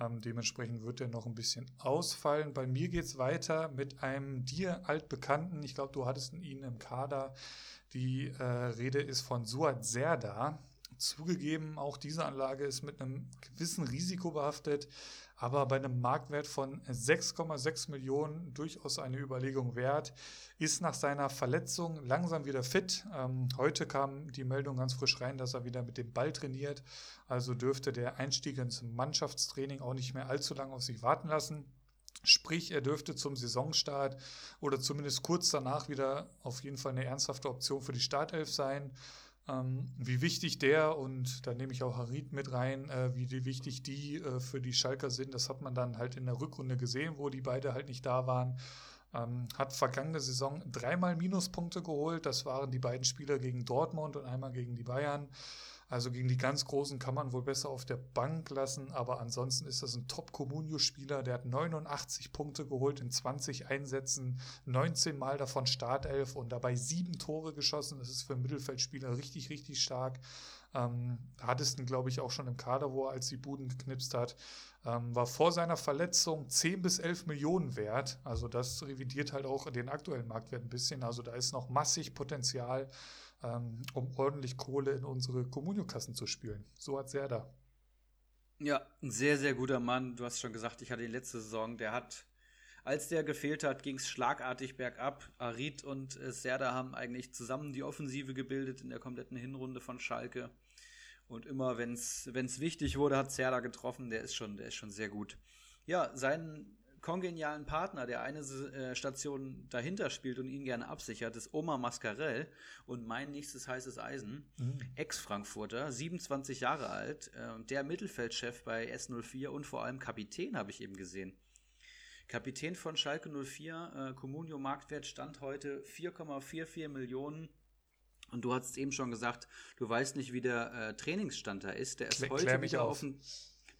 Ähm, dementsprechend wird er noch ein bisschen ausfallen. Bei mir geht es weiter mit einem dir altbekannten, ich glaube, du hattest ihn im Kader. Die äh, Rede ist von Suat Serda. Zugegeben, auch diese Anlage ist mit einem gewissen Risiko behaftet, aber bei einem Marktwert von 6,6 Millionen durchaus eine Überlegung wert. Ist nach seiner Verletzung langsam wieder fit. Ähm, heute kam die Meldung ganz frisch rein, dass er wieder mit dem Ball trainiert. Also dürfte der Einstieg ins Mannschaftstraining auch nicht mehr allzu lange auf sich warten lassen. Sprich, er dürfte zum Saisonstart oder zumindest kurz danach wieder auf jeden Fall eine ernsthafte Option für die Startelf sein. Ähm, wie wichtig der und da nehme ich auch Harit mit rein, äh, wie die, wichtig die äh, für die Schalker sind, das hat man dann halt in der Rückrunde gesehen, wo die beide halt nicht da waren. Ähm, hat vergangene Saison dreimal Minuspunkte geholt. Das waren die beiden Spieler gegen Dortmund und einmal gegen die Bayern. Also gegen die ganz Großen kann man wohl besser auf der Bank lassen, aber ansonsten ist das ein Top-Comunio-Spieler. Der hat 89 Punkte geholt in 20 Einsätzen, 19 Mal davon Startelf und dabei sieben Tore geschossen. Das ist für einen Mittelfeldspieler richtig, richtig stark. Ähm, hattest glaube ich, auch schon im Kader, wo er als die Buden geknipst hat. Ähm, war vor seiner Verletzung 10 bis 11 Millionen wert. Also das revidiert halt auch den aktuellen Marktwert ein bisschen. Also da ist noch massig Potenzial ähm, um ordentlich Kohle in unsere Kommuniokassen zu spülen. So hat Serda. Ja, ein sehr, sehr guter Mann. Du hast schon gesagt, ich hatte die letzte Saison, der hat, als der gefehlt hat, ging es schlagartig bergab. Arid und äh, Serda haben eigentlich zusammen die Offensive gebildet in der kompletten Hinrunde von Schalke. Und immer, wenn es wichtig wurde, hat Serda getroffen. Der ist schon, der ist schon sehr gut. Ja, sein kongenialen Partner, der eine äh, Station dahinter spielt und ihn gerne absichert, ist Omar Mascarell und mein nächstes heißes Eisen, mhm. Ex-Frankfurter, 27 Jahre alt, äh, der Mittelfeldchef bei S04 und vor allem Kapitän habe ich eben gesehen. Kapitän von Schalke 04, äh, Comunio Marktwert stand heute 4,44 Millionen. Und du hast eben schon gesagt, du weißt nicht, wie der äh, Trainingsstand da ist. Der ist Klär, heute wieder auf. auf den,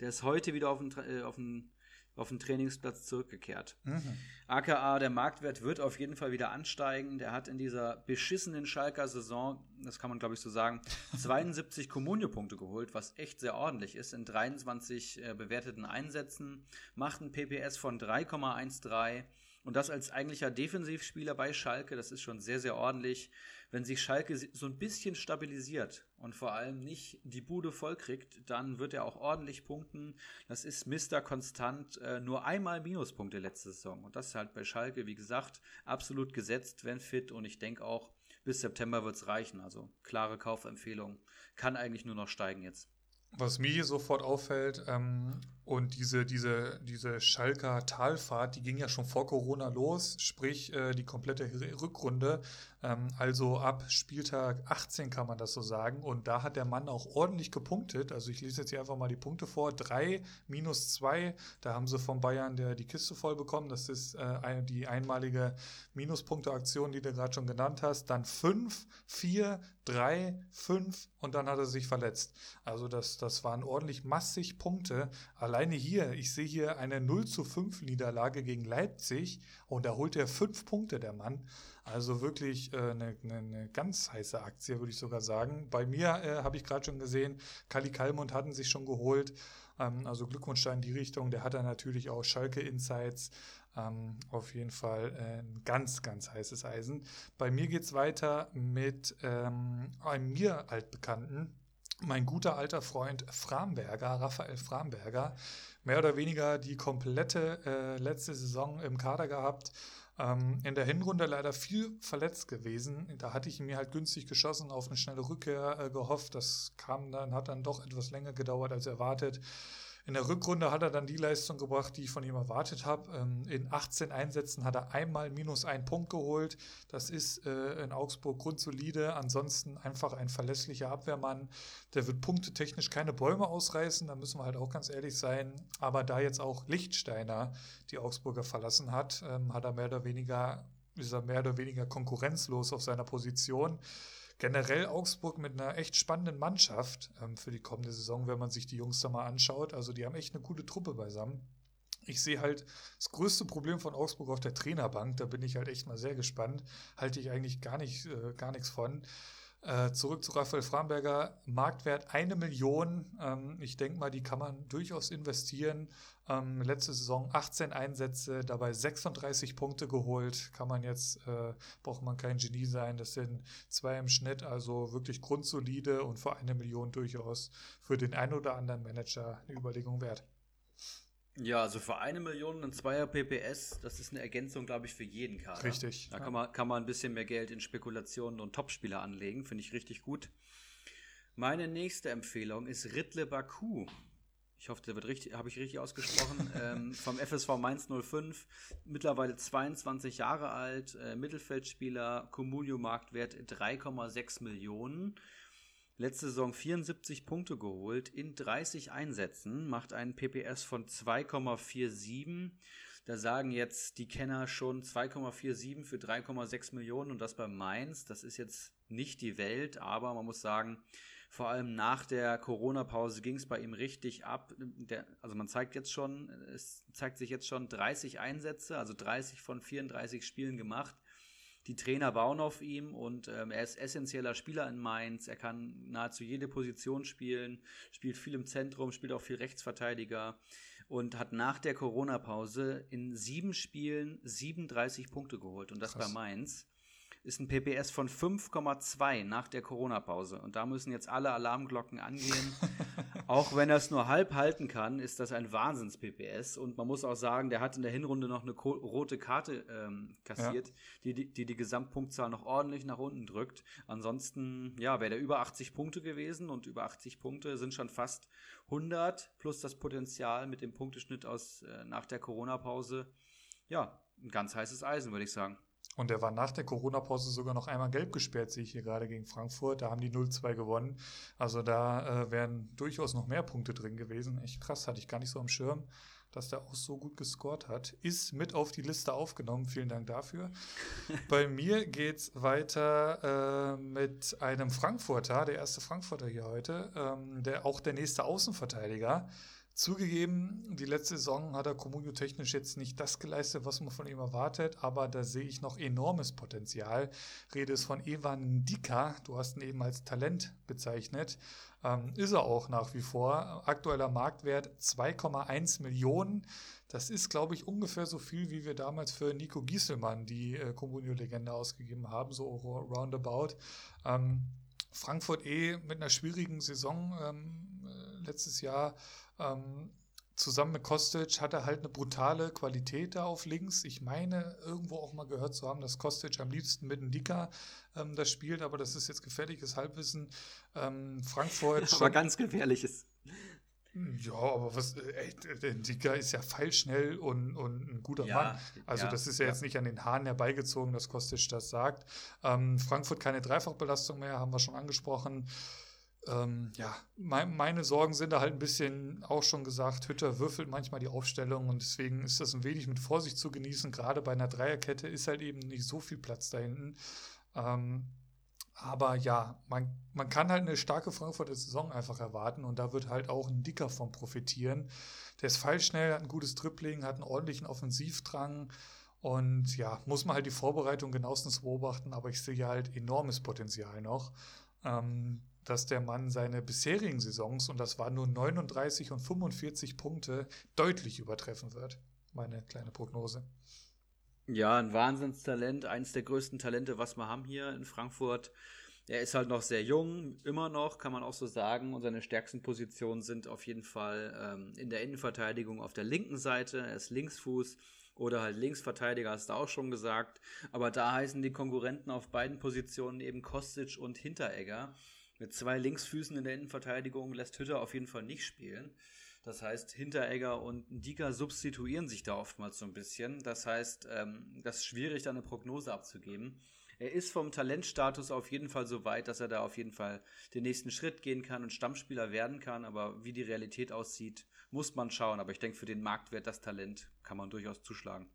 der ist heute wieder auf dem, äh, auf dem auf den Trainingsplatz zurückgekehrt. Mhm. AKA, der Marktwert wird auf jeden Fall wieder ansteigen. Der hat in dieser beschissenen Schalker Saison, das kann man glaube ich so sagen, 72 Kommunio-Punkte geholt, was echt sehr ordentlich ist, in 23 äh, bewerteten Einsätzen, macht ein PPS von 3,13 und das als eigentlicher Defensivspieler bei Schalke, das ist schon sehr, sehr ordentlich wenn sich Schalke so ein bisschen stabilisiert und vor allem nicht die Bude vollkriegt, dann wird er auch ordentlich punkten. Das ist Mr. Konstant, äh, nur einmal Minuspunkte letzte Saison. Und das ist halt bei Schalke, wie gesagt, absolut gesetzt, wenn fit. Und ich denke auch, bis September wird es reichen. Also klare Kaufempfehlung. Kann eigentlich nur noch steigen jetzt. Was mir hier sofort auffällt, ähm, und diese, diese, diese Schalker Talfahrt, die ging ja schon vor Corona los, sprich äh, die komplette Rückrunde, ähm, also ab Spieltag 18 kann man das so sagen. Und da hat der Mann auch ordentlich gepunktet. Also ich lese jetzt hier einfach mal die Punkte vor. 3 minus 2, da haben sie von Bayern der, die Kiste voll bekommen. Das ist äh, eine, die einmalige Minuspunkte-Aktion, die du gerade schon genannt hast. Dann 5, 4, 3, 5 und dann hat er sich verletzt. Also das, das waren ordentlich massig Punkte. Alleine hier, ich sehe hier eine 0 zu 5 Niederlage gegen Leipzig und da holt er 5 Punkte, der Mann. Also wirklich äh, eine, eine, ganz heiße Aktie, würde ich sogar sagen. Bei mir äh, habe ich gerade schon gesehen, Kali Kalmund hatten sich schon geholt. Ähm, also Glückwunsch da in die Richtung. Der hat dann natürlich auch Schalke Insights. Ähm, auf jeden Fall äh, ein ganz, ganz heißes Eisen. Bei mir geht es weiter mit ähm, einem mir altbekannten, mein guter alter Freund Framberger, Raphael Framberger, mehr oder weniger die komplette äh, letzte Saison im Kader gehabt. Ähm, in der Hinrunde leider viel verletzt gewesen. Da hatte ich mir halt günstig geschossen, auf eine schnelle Rückkehr äh, gehofft. Das kam dann, hat dann doch etwas länger gedauert als erwartet. In der Rückrunde hat er dann die Leistung gebracht, die ich von ihm erwartet habe. Ähm, in 18 Einsätzen hat er einmal minus einen Punkt geholt. Das ist äh, in Augsburg grundsolide. Ansonsten einfach ein verlässlicher Abwehrmann. Der wird punktetechnisch keine Bäume ausreißen, da müssen wir halt auch ganz ehrlich sein. Aber da jetzt auch Lichtsteiner die Augsburger verlassen hat, ähm, hat er mehr oder weniger, ist er mehr oder weniger konkurrenzlos auf seiner Position generell Augsburg mit einer echt spannenden Mannschaft ähm, für die kommende Saison, wenn man sich die Jungs da mal anschaut. Also die haben echt eine gute Truppe beisammen. Ich sehe halt das größte Problem von Augsburg auf der Trainerbank. Da bin ich halt echt mal sehr gespannt. Halte ich eigentlich gar nicht, äh, gar nichts von. Äh, zurück zu Raphael Framberger. Marktwert eine Million. Ähm, ich denke mal, die kann man durchaus investieren. Ähm, letzte Saison 18 Einsätze, dabei 36 Punkte geholt. Kann man jetzt, äh, braucht man kein Genie sein. Das sind zwei im Schnitt, also wirklich grundsolide und für eine Million durchaus für den einen oder anderen Manager eine Überlegung wert. Ja, also für eine Million und Zweier PPS, das ist eine Ergänzung, glaube ich, für jeden Kader. Richtig. Da ja. kann, man, kann man ein bisschen mehr Geld in Spekulationen und Topspieler anlegen, finde ich richtig gut. Meine nächste Empfehlung ist Ritle Baku. Ich hoffe, der wird richtig, habe ich richtig ausgesprochen. ähm, vom FSV Mainz 05, mittlerweile 22 Jahre alt, äh, Mittelfeldspieler, Communio Marktwert 3,6 Millionen. Letzte Saison 74 Punkte geholt in 30 Einsätzen, macht einen PPS von 2,47. Da sagen jetzt die Kenner schon 2,47 für 3,6 Millionen und das bei Mainz. Das ist jetzt nicht die Welt, aber man muss sagen, vor allem nach der Corona-Pause ging es bei ihm richtig ab. Der, also man zeigt jetzt schon, es zeigt sich jetzt schon 30 Einsätze, also 30 von 34 Spielen gemacht. Die Trainer bauen auf ihm und ähm, er ist essentieller Spieler in Mainz. Er kann nahezu jede Position spielen, spielt viel im Zentrum, spielt auch viel Rechtsverteidiger und hat nach der Corona-Pause in sieben Spielen 37 Punkte geholt und das Krass. bei Mainz ist ein PPS von 5,2 nach der Corona-Pause. Und da müssen jetzt alle Alarmglocken angehen. auch wenn er es nur halb halten kann, ist das ein Wahnsinns-PPS. Und man muss auch sagen, der hat in der Hinrunde noch eine rote Karte ähm, kassiert, ja. die, die, die die Gesamtpunktzahl noch ordentlich nach unten drückt. Ansonsten, ja, wäre der über 80 Punkte gewesen und über 80 Punkte sind schon fast 100 plus das Potenzial mit dem Punkteschnitt aus äh, nach der Corona-Pause. Ja, ein ganz heißes Eisen, würde ich sagen. Und er war nach der Corona-Pause sogar noch einmal gelb gesperrt, sehe ich hier gerade gegen Frankfurt. Da haben die 0-2 gewonnen. Also da äh, wären durchaus noch mehr Punkte drin gewesen. Echt krass, hatte ich gar nicht so am Schirm, dass der auch so gut gescored hat. Ist mit auf die Liste aufgenommen. Vielen Dank dafür. Bei mir geht's weiter äh, mit einem Frankfurter, der erste Frankfurter hier heute, ähm, der auch der nächste Außenverteidiger. Zugegeben, die letzte Saison hat er kommunio-technisch jetzt nicht das geleistet, was man von ihm erwartet, aber da sehe ich noch enormes Potenzial. Rede ist von Evan Dika, du hast ihn eben als Talent bezeichnet. Ähm, ist er auch nach wie vor. Aktueller Marktwert 2,1 Millionen. Das ist, glaube ich, ungefähr so viel, wie wir damals für Nico Gieselmann, die äh, Comunio-Legende, ausgegeben haben, so roundabout. Ähm, Frankfurt eh mit einer schwierigen Saison ähm, äh, letztes Jahr ähm, zusammen mit Kostic hat er halt eine brutale Qualität da auf links. Ich meine, irgendwo auch mal gehört zu haben, dass Kostic am liebsten mit dem Dicker ähm, das spielt, aber das ist jetzt gefährliches Halbwissen. Ähm, Frankfurt. aber ganz gefährliches. Ja, aber was, äh, ey, der Dicker ist ja feilschnell und, und ein guter ja, Mann. Also, ja, das ist ja, ja, jetzt nicht an den Haaren herbeigezogen, dass Kostic das sagt. Ähm, Frankfurt keine Dreifachbelastung mehr, haben wir schon angesprochen. Ähm, ja, mein, meine Sorgen sind da halt ein bisschen auch schon gesagt, Hütter würfelt manchmal die Aufstellung und deswegen ist das ein wenig mit Vorsicht zu genießen. Gerade bei einer Dreierkette ist halt eben nicht so viel Platz da hinten. Ähm, aber ja, man, man kann halt eine starke Frankfurter Saison einfach erwarten und da wird halt auch ein Dicker von profitieren. Der ist feilschnell, hat ein gutes Dribbling, hat einen ordentlichen Offensivdrang und ja, muss man halt die Vorbereitung genauestens beobachten, aber ich sehe halt enormes Potenzial noch. Ähm, dass der Mann seine bisherigen Saisons, und das waren nur 39 und 45 Punkte, deutlich übertreffen wird. Meine kleine Prognose. Ja, ein Wahnsinnstalent, eines der größten Talente, was wir haben hier in Frankfurt. Er ist halt noch sehr jung, immer noch, kann man auch so sagen. Und seine stärksten Positionen sind auf jeden Fall ähm, in der Innenverteidigung auf der linken Seite. Er ist Linksfuß oder halt Linksverteidiger, hast du auch schon gesagt. Aber da heißen die Konkurrenten auf beiden Positionen eben Kostic und Hinteregger. Mit zwei Linksfüßen in der Innenverteidigung lässt Hütter auf jeden Fall nicht spielen. Das heißt, Hinteregger und Dika substituieren sich da oftmals so ein bisschen. Das heißt, ähm, das ist schwierig, da eine Prognose abzugeben. Er ist vom Talentstatus auf jeden Fall so weit, dass er da auf jeden Fall den nächsten Schritt gehen kann und Stammspieler werden kann. Aber wie die Realität aussieht, muss man schauen. Aber ich denke, für den Marktwert, das Talent, kann man durchaus zuschlagen.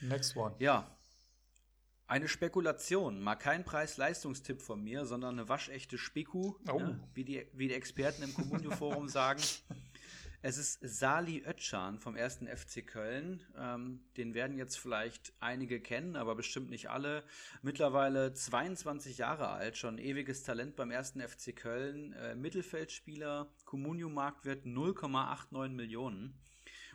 Next one. Ja. Eine Spekulation, mal kein Preis-Leistungstipp von mir, sondern eine waschechte Speku, Oh. ne, wie, die, wie die Experten im Communio-Forum sagen. Es ist Sali Özcan vom 1. FC Köln. Ähm, den werden jetzt vielleicht einige kennen, aber bestimmt nicht alle. Mittlerweile 22 Jahre alt, schon ewiges Talent beim 1. FC Köln. Äh, Mittelfeldspieler, Communio-Marktwert 0,89 Millionen.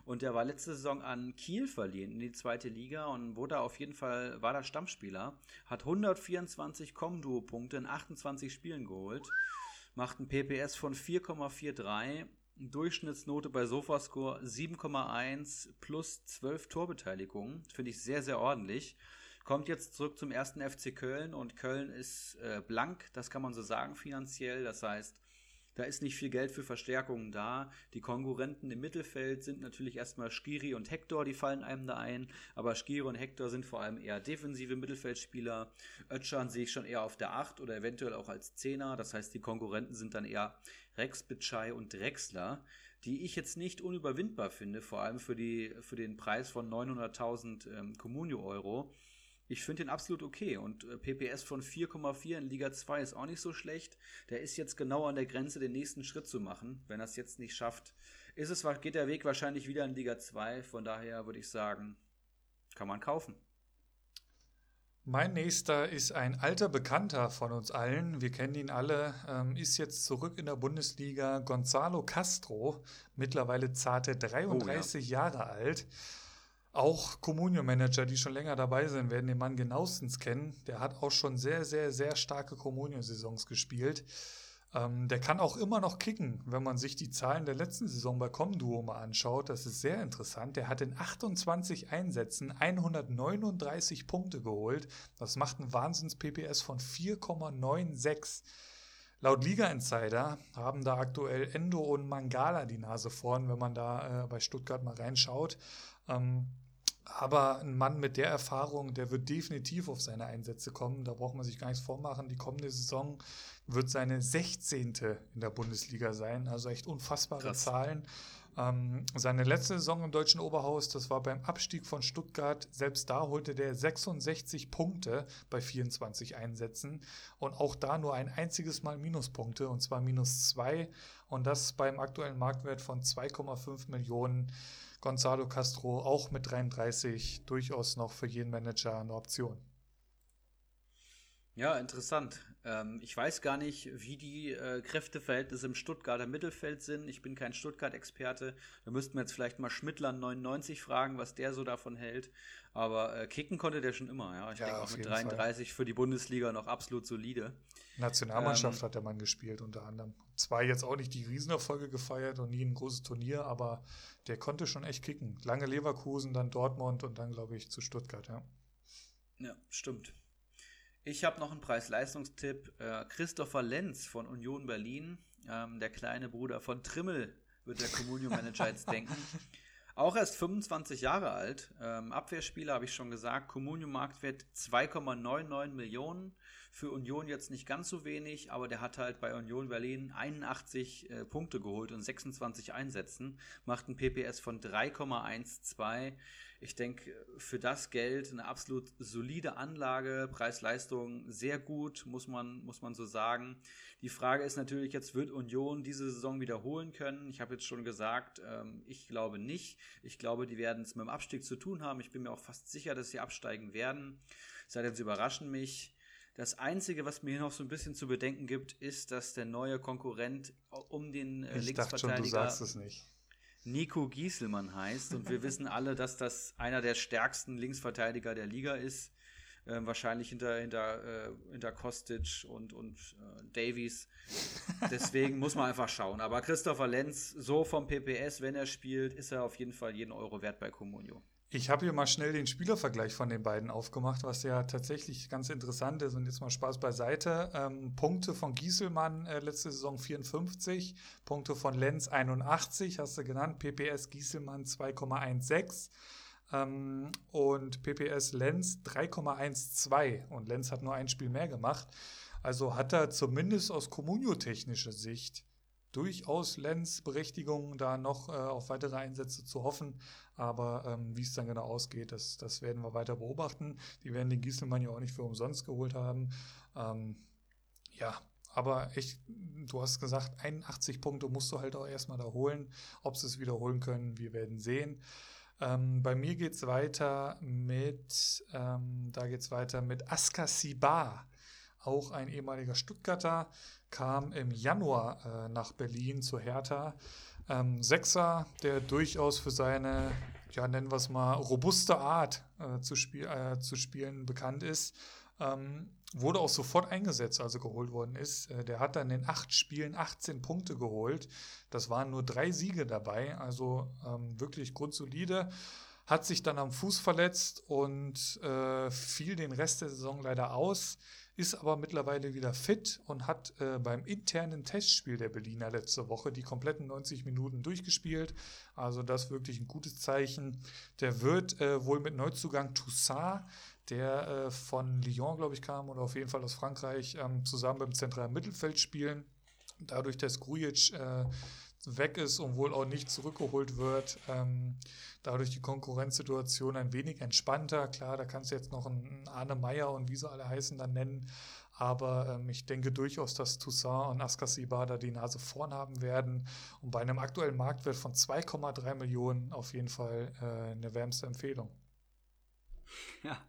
Und der war letzte Saison an Kiel verliehen in die zweite Liga und wurde auf jeden Fall, war da Stammspieler, hat 124 Com-Duo-Punkte in 28 Spielen geholt, macht ein PPS von 4,43, Durchschnittsnote bei Sofascore 7,1 plus 12 Torbeteiligungen, finde ich sehr, sehr ordentlich. Kommt jetzt zurück zum ersten FC Köln und Köln ist äh, blank, das kann man so sagen finanziell, das heißt, da ist nicht viel Geld für Verstärkungen da. Die Konkurrenten im Mittelfeld sind natürlich erstmal Skiri und Hector, die fallen einem da ein. Aber Skiri und Hector sind vor allem eher defensive Mittelfeldspieler. Ötschan sehe ich schon eher auf der 8 oder eventuell auch als Zehner. Das heißt, die Konkurrenten sind dann eher Rex Bitschei und Drexler, die ich jetzt nicht unüberwindbar finde, vor allem für, die, für den Preis von 900.000 ähm, Communio-Euro. Ich finde den absolut okay und äh, PPS von 4,4 in Liga 2 ist auch nicht so schlecht. Der ist jetzt genau an der Grenze, den nächsten Schritt zu machen. Wenn er es jetzt nicht schafft, ist es, geht der Weg wahrscheinlich wieder in Liga 2. Von daher würde ich sagen, kann man kaufen. Mein nächster ist ein alter Bekannter von uns allen. Wir kennen ihn alle. Ähm, ist jetzt zurück in der Bundesliga. Gonzalo Castro, mittlerweile zarte 33 Jahre alt. Auch Communio-Manager, die schon länger dabei sind, werden den Mann genauestens kennen. Der hat auch schon sehr, sehr, sehr starke Communio-Saisons gespielt. Ähm, der kann auch immer noch kicken, wenn man sich die Zahlen der letzten Saison bei Comduo mal anschaut. Das ist sehr interessant. Der hat in 28 Einsätzen 139 Punkte geholt. Das macht einen Wahnsinns-PPS von 4,96. Laut Liga Insider haben da aktuell Endo und Mangala die Nase vorn, wenn man da äh, bei Stuttgart mal reinschaut. Ähm, aber ein Mann mit der Erfahrung, der wird definitiv auf seine Einsätze kommen. Da braucht man sich gar nichts vormachen. Die kommende Saison wird seine 16. in der Bundesliga sein. Also echt unfassbare Krass. Zahlen. Ähm, seine letzte Saison im deutschen Oberhaus, das war beim Abstieg von Stuttgart. Selbst da holte der 66 Punkte bei 24 Einsätzen und auch da nur ein einziges Mal Minuspunkte und zwar minus zwei und das beim aktuellen Marktwert von 2,5 Millionen. Gonzalo Castro auch mit 33 durchaus noch für jeden Manager eine Option. Ja, interessant. Ähm, ich weiß gar nicht, wie die äh, Kräfteverhältnisse im Stuttgarter Mittelfeld sind. Ich bin kein Stuttgart-Experte. Da müssten wir jetzt vielleicht mal Schmittler 99 fragen, was der so davon hält. Aber äh, kicken konnte der schon immer. Ja, ich Ja, denke auch mit jeden Fall. 33 für die Bundesliga noch absolut solide. Nationalmannschaft Ähm, hat der Mann gespielt unter anderem. Zwar jetzt auch nicht die Riesenerfolge gefeiert und nie ein großes Turnier, aber der konnte schon echt kicken. Lange Leverkusen, dann Dortmund und dann glaube ich zu Stuttgart, ja. Ja, stimmt. Ich habe noch einen Preis-Leistungstipp. Äh, Christopher Lenz von Union Berlin, ähm, der kleine Bruder von Trimmel, wird der Communio-Manager jetzt denken. Auch erst 25 Jahre alt. Ähm, Abwehrspieler habe ich schon gesagt. Communio-Marktwert 2,99 Millionen. Für Union jetzt nicht ganz so wenig, aber der hat halt bei Union Berlin 81 äh, Punkte geholt und 26 Einsätzen. Macht ein PPS von 3,12. Ich denke, für das Geld eine absolut solide Anlage, Preis-Leistung sehr gut, muss man, muss man so sagen. Die Frage ist natürlich jetzt, wird Union diese Saison wiederholen können? Ich habe jetzt schon gesagt, ähm, ich glaube nicht. Ich glaube, die werden es mit dem Abstieg zu tun haben. Ich bin mir auch fast sicher, dass sie absteigen werden. Sei denn, sie überraschen mich. Das Einzige, was mir hier noch so ein bisschen zu bedenken gibt, ist, dass der neue Konkurrent um den äh, Ich dachte schon, du Linksverteidiger sagst es nicht. Nico Gieselmann heißt. Und wir wissen alle, dass das einer der stärksten Linksverteidiger der Liga ist. Ähm, wahrscheinlich hinter, hinter, äh, hinter Kostic und, und äh, Davies. Deswegen muss man einfach schauen. Aber Christopher Lenz, so vom PPS, wenn er spielt, ist er auf jeden Fall jeden Euro wert bei Comunio. Ich habe hier mal schnell den Spielervergleich von den beiden aufgemacht, was ja tatsächlich ganz interessant ist. Und jetzt mal Spaß beiseite. Ähm, Punkte von Gieselmann äh, letzte Saison 54, Punkte von Lenz 81, hast du genannt. PPS Gieselmann 2,16 ähm, und PPS Lenz 3,12. Und Lenz hat nur ein Spiel mehr gemacht. Also hat er zumindest aus kommunio-technischer Sicht durchaus Lenz Berechtigung, da noch äh, auf weitere Einsätze zu hoffen. Aber ähm, wie es dann genau ausgeht, das, das werden wir weiter beobachten. Die werden den Gieselmann ja auch nicht für umsonst geholt haben. Ähm, ja, aber echt, du hast gesagt, 81 Punkte musst du halt auch erstmal da holen. Ob sie es wiederholen können, wir werden sehen. Ähm, bei mir geht es weiter mit, ähm, da geht weiter mit Aska Sibar, auch ein ehemaliger Stuttgarter, kam im Januar äh, nach Berlin zu Hertha. Ähm, Sechser, der durchaus für seine, ja, nennen wir es mal, robuste Art äh, zu, spiel äh, zu spielen bekannt ist. Ähm, wurde auch sofort eingesetzt, als er geholt worden ist. Äh, der hat dann in acht Spielen 18 Punkte geholt. Das waren nur drei Siege dabei, also ähm, wirklich grundsolide. Hat sich dann am Fuß verletzt und äh, fiel den Rest der Saison leider aus ist aber mittlerweile wieder fit und hat äh, beim internen Testspiel der Berliner letzte Woche die kompletten 90 Minuten durchgespielt. Also das wirklich ein gutes Zeichen. Der wird äh, wohl mit Neuzugang Toussaint, der äh, von Lyon, glaube ich, kam oder auf jeden Fall aus Frankreich, ähm, zusammen im zentralen Mittelfeld spielen. Dadurch, dass Grujic äh, weg ist und wohl auch nicht zurückgeholt wird. Ähm, dadurch die Konkurrenzsituation ein wenig entspannter. Klar, da kannst du jetzt noch einen Arne Meyer und wie sie alle heißen dann nennen. Aber ähm, ich denke durchaus, dass Toussaint und Askasiba da die Nase vorn haben werden. Und bei einem aktuellen Marktwert von 2,3 Millionen auf jeden Fall äh, eine wärmste Empfehlung. Ja,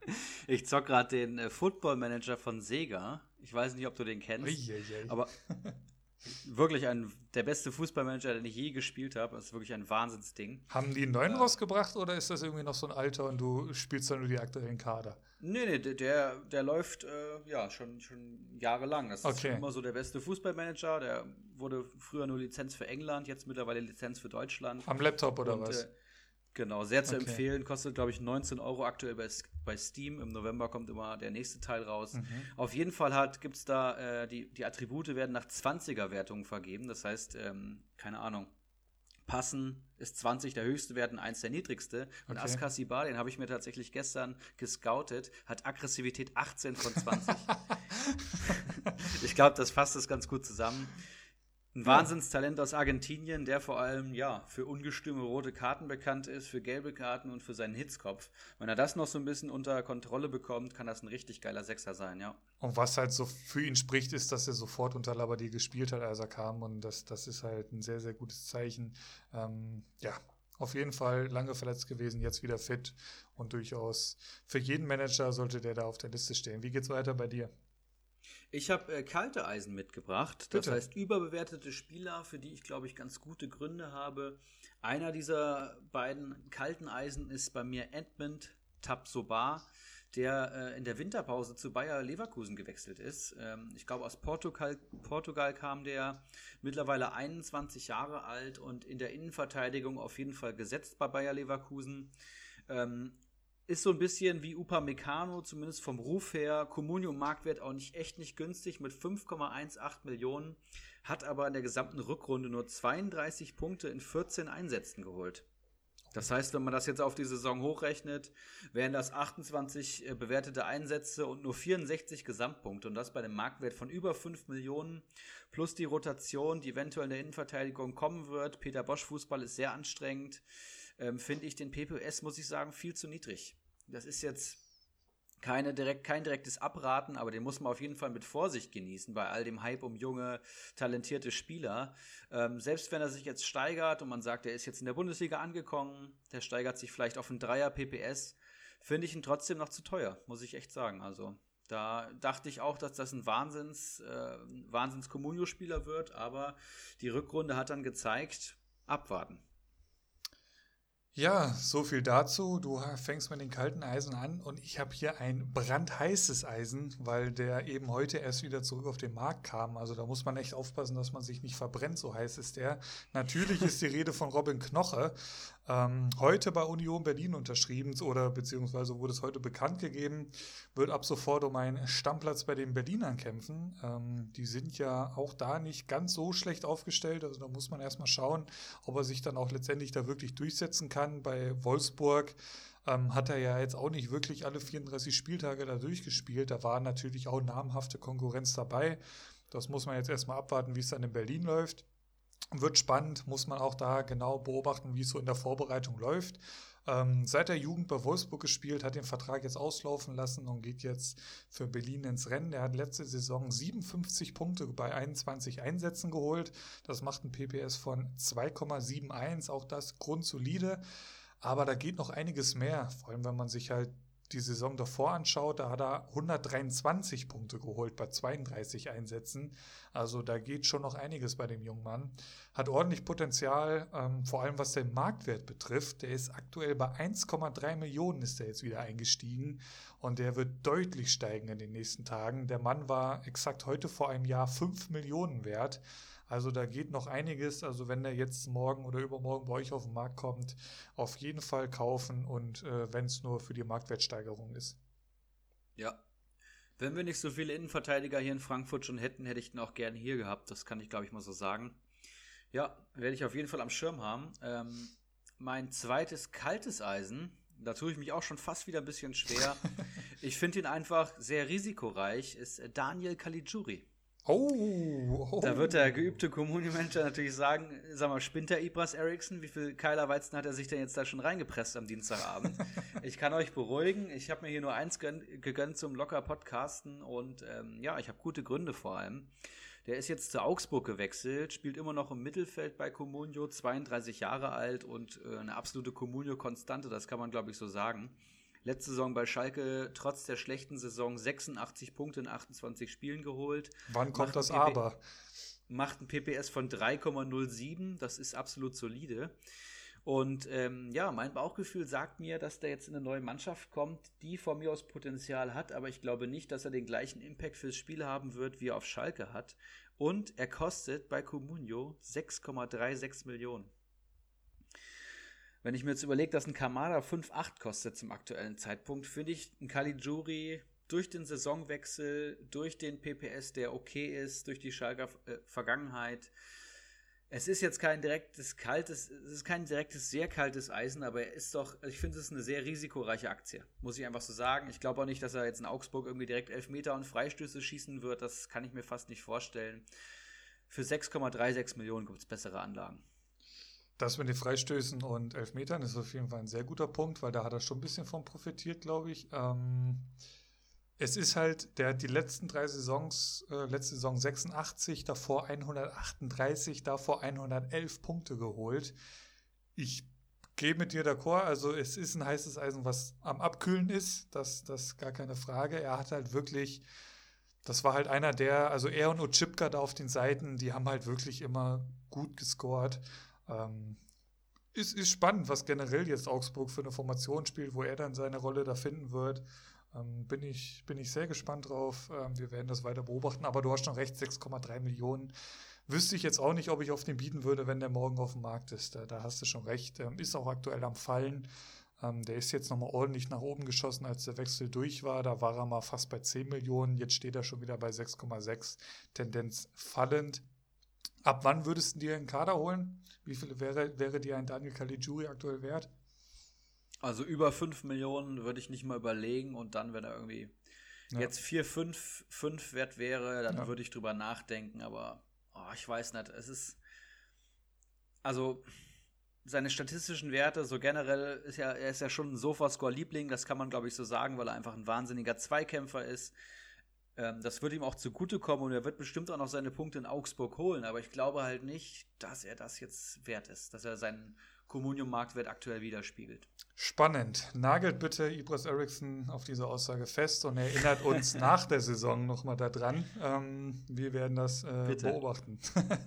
ich zock gerade den äh, Football Manager von Sega. Ich weiß nicht, ob du den kennst. Uiuiui. Aber wirklich ein, der beste Fußballmanager, den ich je gespielt habe. Das ist wirklich ein Wahnsinnsding. Haben die einen neuen ja. rausgebracht oder ist das irgendwie noch so ein Alter und du spielst dann nur die aktuellen Kader? Nee, nee, der, der läuft äh, ja schon, schon jahrelang. Das ist immer so der beste Fußballmanager. Der wurde früher nur Lizenz für England, jetzt mittlerweile Lizenz für Deutschland. Am Laptop oder und, was? Äh, Genau, sehr zu okay. empfehlen. Kostet, glaube ich, 19 Euro aktuell bei, bei Steam. Im November kommt immer der nächste Teil raus. Mhm. Auf jeden Fall gibt es da, äh, die, die Attribute werden nach 20er-Wertungen vergeben. Das heißt, ähm, keine Ahnung, Passen ist 20 der höchste Wert und 1 der niedrigste. Und okay. Askasibar, den habe ich mir tatsächlich gestern gescoutet, hat Aggressivität 18 von 20. ich glaube, das fasst das ganz gut zusammen. Ein Wahnsinnstalent aus Argentinien, der vor allem ja für ungestüme rote Karten bekannt ist, für gelbe Karten und für seinen Hitzkopf. Wenn er das noch so ein bisschen unter Kontrolle bekommt, kann das ein richtig geiler Sechser sein, ja. Und was halt so für ihn spricht, ist, dass er sofort unter Labadie gespielt hat, als er kam. Und das, das ist halt ein sehr, sehr gutes Zeichen. Ähm, ja, auf jeden Fall lange verletzt gewesen, jetzt wieder fit und durchaus für jeden Manager sollte der da auf der Liste stehen. Wie geht's weiter bei dir? Ich habe äh, kalte Eisen mitgebracht. Das Bitte. heißt, überbewertete Spieler, für die ich, glaube ich, ganz gute Gründe habe. Einer dieser beiden kalten Eisen ist bei mir Edmund Tapsoba, der äh, in der Winterpause zu Bayer Leverkusen gewechselt ist. Ähm, ich glaube, aus Portugal, Portugal kam der, mittlerweile 21 Jahre alt und in der Innenverteidigung auf jeden Fall gesetzt bei Bayer Leverkusen. Ähm, ist so ein bisschen wie Upamecano, zumindest vom Ruf her. Comunio Marktwert auch nicht echt nicht günstig mit 5,18 Millionen, hat aber in der gesamten Rückrunde nur 32 Punkte in 14 Einsätzen geholt. Das heißt, wenn man das jetzt auf die Saison hochrechnet, wären das 28 äh, bewertete Einsätze und nur 64 Gesamtpunkte. Und das bei einem Marktwert von über 5 Millionen plus die Rotation, die eventuell in der Innenverteidigung kommen wird. Peter Bosch Fußball ist sehr anstrengend ähm, finde ich den PPS, muss ich sagen, viel zu niedrig. Das ist jetzt keine direkt, kein direktes Abraten, aber den muss man auf jeden Fall mit Vorsicht genießen bei all dem Hype um junge, talentierte Spieler. Ähm, selbst wenn er sich jetzt steigert und man sagt, er ist jetzt in der Bundesliga angekommen, der steigert sich vielleicht auf einen Dreier PPS, finde ich ihn trotzdem noch zu teuer, muss ich echt sagen. Also da dachte ich auch, dass das ein Wahnsinns, äh, Wahnsinns Comunio-Spieler wird, aber die Rückrunde hat dann gezeigt, abwarten. Ja, so viel dazu. Du fängst mit den kalten Eisen an und ich habe hier ein brandheißes Eisen, weil der eben heute erst wieder zurück auf den Markt kam. Also da muss man echt aufpassen, dass man sich nicht verbrennt, so heiß ist der. Natürlich ist die Rede von Robin Knoche. Ähm, heute bei Union Berlin unterschrieben oder beziehungsweise wurde es heute bekannt gegeben, wird ab sofort um einen Stammplatz bei den Berlinern kämpfen. Ähm, die sind ja auch da nicht ganz so schlecht aufgestellt. Also da muss man erstmal schauen, ob er sich dann auch letztendlich da wirklich durchsetzen kann. Bei Wolfsburg ähm, hat er ja jetzt auch nicht wirklich alle 34 Spieltage da durchgespielt. Da war natürlich auch namhafte Konkurrenz dabei. Das muss man jetzt erstmal abwarten, wie es dann in Berlin läuft. Wird spannend, muss man auch da genau beobachten, wie es so in der Vorbereitung läuft. Ähm, seit der Jugend bei Wolfsburg gespielt, hat den Vertrag jetzt auslaufen lassen und geht jetzt für Berlin ins Rennen. Er hat letzte Saison 57 Punkte bei 21 Einsätzen geholt. Das macht ein PPS von 2,71, auch das grundsolide. Aber da geht noch einiges mehr, vor allem wenn man sich halt die Saison davor anschaut, da hat er 123 Punkte geholt bei 32 Einsätzen. Also da geht schon noch einiges bei dem jungen Mann. Hat ordentlich Potenzial, ähm, vor allem was den Marktwert betrifft. Der ist aktuell bei 1,3 Millionen ist er jetzt wieder eingestiegen und der wird deutlich steigen in den nächsten Tagen. Der Mann war exakt heute vor einem Jahr 5 Millionen wert. Also da geht noch einiges. Also wenn der jetzt morgen oder übermorgen bei euch auf den Markt kommt, auf jeden Fall kaufen und äh, wenn es nur für die Marktwertsteigerung ist. Ja. Wenn wir nicht so viele Innenverteidiger hier in Frankfurt schon hätten, hätte ich den auch gerne hier gehabt. Das kann ich, glaube ich, mal so sagen. Ja, werde ich auf jeden Fall am Schirm haben. Ähm, mein zweites kaltes Eisen, da tue ich mich auch schon fast wieder ein bisschen schwer. ich finde ihn einfach sehr risikoreich, ist Daniel Caligiuri. Oh, oh, Da wird der geübte Community-Manager natürlich sagen, sag mal, spinnt der Ibras Eriksson? Wie viel Keilerweizen hat er sich denn jetzt da schon reingepresst am Dienstagabend? ich kann euch beruhigen, ich habe mir hier nur eins gegönnt zum locker Podcasten und ähm, ja, ich habe gute Gründe vor allem. Der ist jetzt zu Augsburg gewechselt, spielt immer noch im Mittelfeld bei Comunio, 32 Jahre alt und äh, eine absolute Comunio-Konstante, das kann man glaube ich so sagen. Letzte Saison bei Schalke trotz der schlechten Saison 86 Punkte in 28 Spielen geholt. Wann kommt das aber? Macht ein PPS von 3,07, das ist absolut solide. Und ähm, ja, mein Bauchgefühl sagt mir, dass der jetzt in eine neue Mannschaft kommt, die von mir aus Potenzial hat, aber ich glaube nicht, dass er den gleichen Impact fürs Spiel haben wird, wie er auf Schalke hat. Und er kostet bei Comunio 6,36 Millionen. Wenn ich mir jetzt überlege, dass ein Kamada 5,8 kostet zum aktuellen Zeitpunkt, finde ich ein Caligiuri durch den Saisonwechsel, durch den PPS, der okay ist, durch die Schalker äh, Vergangenheit. Es ist jetzt kein direktes kaltes, es ist kein direktes sehr kaltes Eisen, aber er ist doch, ich finde es eine sehr risikoreiche Aktie, muss ich einfach so sagen. Ich glaube auch nicht, dass er jetzt in Augsburg irgendwie direkt Elfmeter und Freistöße schießen wird, das kann ich mir fast nicht vorstellen. Für 6,36 Millionen gibt es bessere Anlagen. Das mit den Freistößen und Elfmetern ist auf jeden Fall ein sehr guter Punkt, weil da hat er schon ein bisschen von profitiert, glaube ich. Ähm, es ist halt, der hat die letzten drei Saisons, äh, letzte Saison 86, davor 138, davor 111 Punkte geholt. Ich gehe mit dir d'accord, also es ist ein heißes Eisen, was am Abkühlen ist, das, das gar keine Frage. Er hat halt wirklich, das war halt einer der, also er und Ochipka da auf den Seiten, die haben halt wirklich immer gut gescored. Ähm, ist, ist spannend, was generell jetzt Augsburg für eine Formation spielt, wo er dann seine Rolle da finden wird. Ähm, bin, ich, bin ich sehr gespannt drauf. Ähm, wir werden das weiter beobachten, aber du hast schon recht, 6,3 Millionen. Wüsste ich jetzt auch nicht, ob ich auf den bieten würde, wenn der morgen auf dem Markt ist. Da, da hast du schon recht. Ähm, ist auch aktuell am Fallen. Ähm, der ist jetzt nochmal ordentlich nach oben geschossen, als der Wechsel durch war. Da war er mal fast bei 10 Millionen. Jetzt steht er schon wieder bei 6,6. Tendenz fallend. Ab wann würdest du dir einen Kader holen? Wie viel wäre, wäre dir ein Daniel Caligiuri aktuell wert? Also über 5 Millionen würde ich nicht mal überlegen und dann, wenn er irgendwie ja. jetzt 4, 5, 5 wert wäre, dann ja. würde ich drüber nachdenken, aber oh, ich weiß nicht, es ist also seine statistischen Werte, so generell ist ja, er ist ja schon ein Sofascore-Liebling, das kann man glaube ich so sagen, weil er einfach ein wahnsinniger Zweikämpfer ist. Ähm, das wird ihm auch zugutekommen und er wird bestimmt auch noch seine Punkte in Augsburg holen, aber ich glaube halt nicht, dass er das jetzt wert ist, dass er seinen Communium-Marktwert aktuell widerspiegelt. Spannend. Nagelt bitte Ibras Eriksson auf diese Aussage fest und erinnert uns nach der Saison nochmal daran. Ähm, wir werden das äh, beobachten.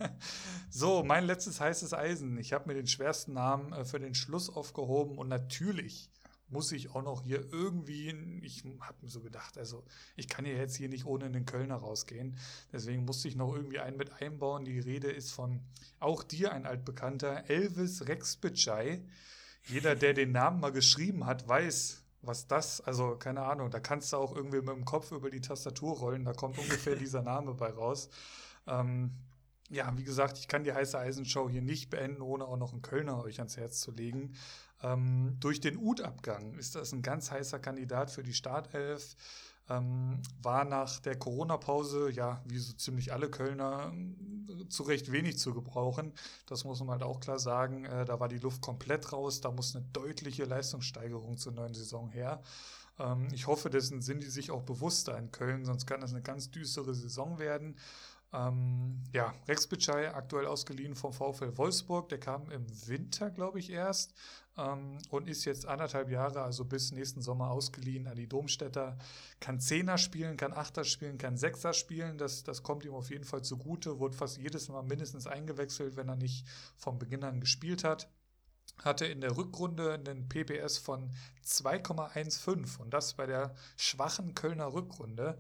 so, mein letztes heißes Eisen. Ich habe mir den schwersten Namen äh, für den Schluss aufgehoben und natürlich muss ich auch noch hier irgendwie, ich habe mir so gedacht, also ich kann ja jetzt hier nicht ohne den Kölner rausgehen. Deswegen musste ich noch irgendwie einen mit einbauen. Die Rede ist von auch dir ein altbekannter Elvis Rex jeder, der den Namen mal geschrieben hat, weiß, was das, also keine Ahnung, da kannst du auch irgendwie mit dem Kopf über die Tastatur rollen, da kommt ungefähr dieser Name bei raus. Ähm, ja, wie gesagt, ich kann die heiße Eisenshow hier nicht beenden, ohne auch noch einen Kölner euch ans Herz zu legen. Ähm, durch den Ut-Abgang ist das ein ganz heißer Kandidat für die Startelf. Ähm, war nach der Corona-Pause, ja, wie so ziemlich alle Kölner, zu Recht wenig zu gebrauchen. Das muss man halt auch klar sagen. Äh, da war die Luft komplett raus. Da muss eine deutliche Leistungssteigerung zur neuen Saison her. Ähm, ich hoffe, dessen sind die sich auch bewusster in Köln, sonst kann das eine ganz düstere Saison werden. Ähm, ja, Rex Bitschei, aktuell ausgeliehen vom VfL Wolfsburg. Der kam im Winter, glaube ich, erst ähm, und ist jetzt anderthalb Jahre, also bis nächsten Sommer ausgeliehen an die Domstädter. Kann Zehner spielen, kann Achter spielen, kann Sechser spielen. Das, das kommt ihm auf jeden Fall zugute. Wurde fast jedes Mal mindestens eingewechselt, wenn er nicht vom Beginn an gespielt hat hatte in der Rückrunde einen PPS von 2,15 und das bei der schwachen Kölner Rückrunde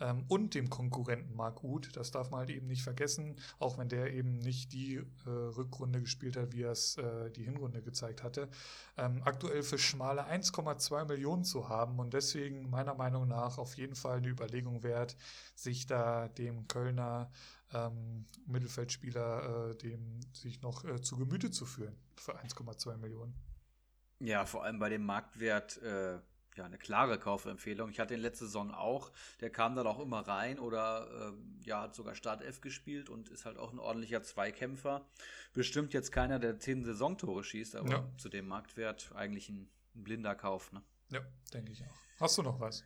ähm, und dem Konkurrenten Marc Uth. Das darf man halt eben nicht vergessen, auch wenn der eben nicht die äh, Rückrunde gespielt hat, wie er es äh, die Hinrunde gezeigt hatte. Ähm, aktuell für schmale 1,2 Millionen zu haben und deswegen meiner Meinung nach auf jeden Fall eine Überlegung wert, sich da dem Kölner ähm, Mittelfeldspieler, äh, dem sich noch äh, zu Gemüte zu führen für 1,2 Millionen. Ja, vor allem bei dem Marktwert äh, ja eine klare Kaufempfehlung. Ich hatte ihn letzte Saison auch, der kam dann auch immer rein oder äh, ja hat sogar Startelf gespielt und ist halt auch ein ordentlicher Zweikämpfer. Bestimmt jetzt keiner, der zehn Saisontore schießt, aber ja. zu dem Marktwert eigentlich ein, ein blinder Kauf. Ne? Ja, denke ich auch. Hast du noch was?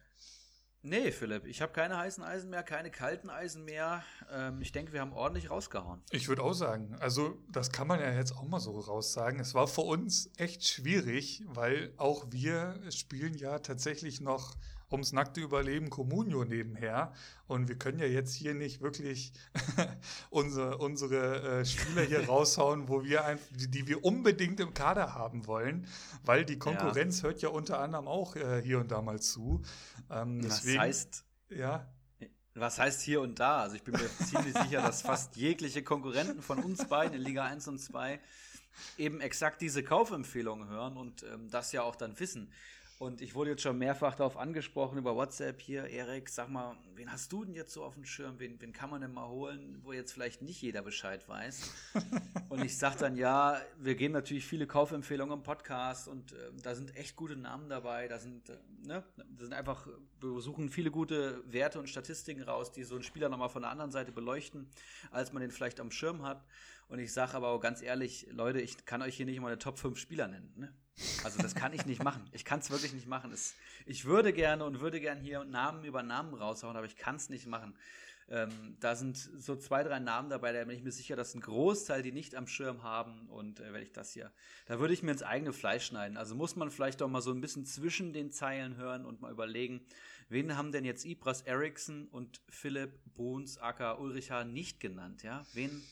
Nee, Philipp, ich habe keine heißen Eisen mehr, keine kalten Eisen mehr. Ähm, ich denke, wir haben ordentlich rausgehauen. Ich würde auch sagen, also das kann man ja jetzt auch mal so raussagen. Es war für uns echt schwierig, weil auch wir spielen ja tatsächlich noch ums nackte Überleben Communio nebenher. Und wir können ja jetzt hier nicht wirklich unsere, unsere äh, Spieler hier raushauen, wo wir ein, die, die, wir unbedingt im Kader haben wollen, weil die Konkurrenz ja. hört ja unter anderem auch äh, hier und da mal zu. Ähm, deswegen, Was heißt, ja. Was heißt hier und da? Also ich bin mir ziemlich sicher, dass fast jegliche Konkurrenten von uns beiden in Liga 1 und 2 eben exakt diese Kaufempfehlungen hören und ähm, das ja auch dann wissen. Und ich wurde jetzt schon mehrfach darauf angesprochen über WhatsApp hier, Erik, sag mal, wen hast du denn jetzt so auf dem Schirm? Wen, wen kann man denn mal holen, wo jetzt vielleicht nicht jeder Bescheid weiß? und ich sage dann, ja, wir geben natürlich viele Kaufempfehlungen im Podcast und äh, da sind echt gute Namen dabei. Da sind, äh, ne, da sind einfach, wir suchen viele gute Werte und Statistiken raus, die so einen Spieler nochmal von der anderen Seite beleuchten, als man den vielleicht am Schirm hat. Und ich sage aber auch ganz ehrlich, Leute, ich kann euch hier nicht mal eine Top 5 Spieler nennen. Ne? Also das kann ich nicht machen. Ich kann es wirklich nicht machen. Es, ich würde gerne und würde gerne hier Namen über Namen raushauen, aber ich kann es nicht machen. Ähm, da sind so zwei, drei Namen dabei, da bin ich mir sicher, dass ein Großteil die nicht am Schirm haben und äh, wenn ich das hier, da würde ich mir ins eigene Fleisch schneiden. Also muss man vielleicht doch mal so ein bisschen zwischen den Zeilen hören und mal überlegen, wen haben denn jetzt Ibras Eriksson und Philipp Bruns, aka Ulrich H. nicht genannt, ja? Wen,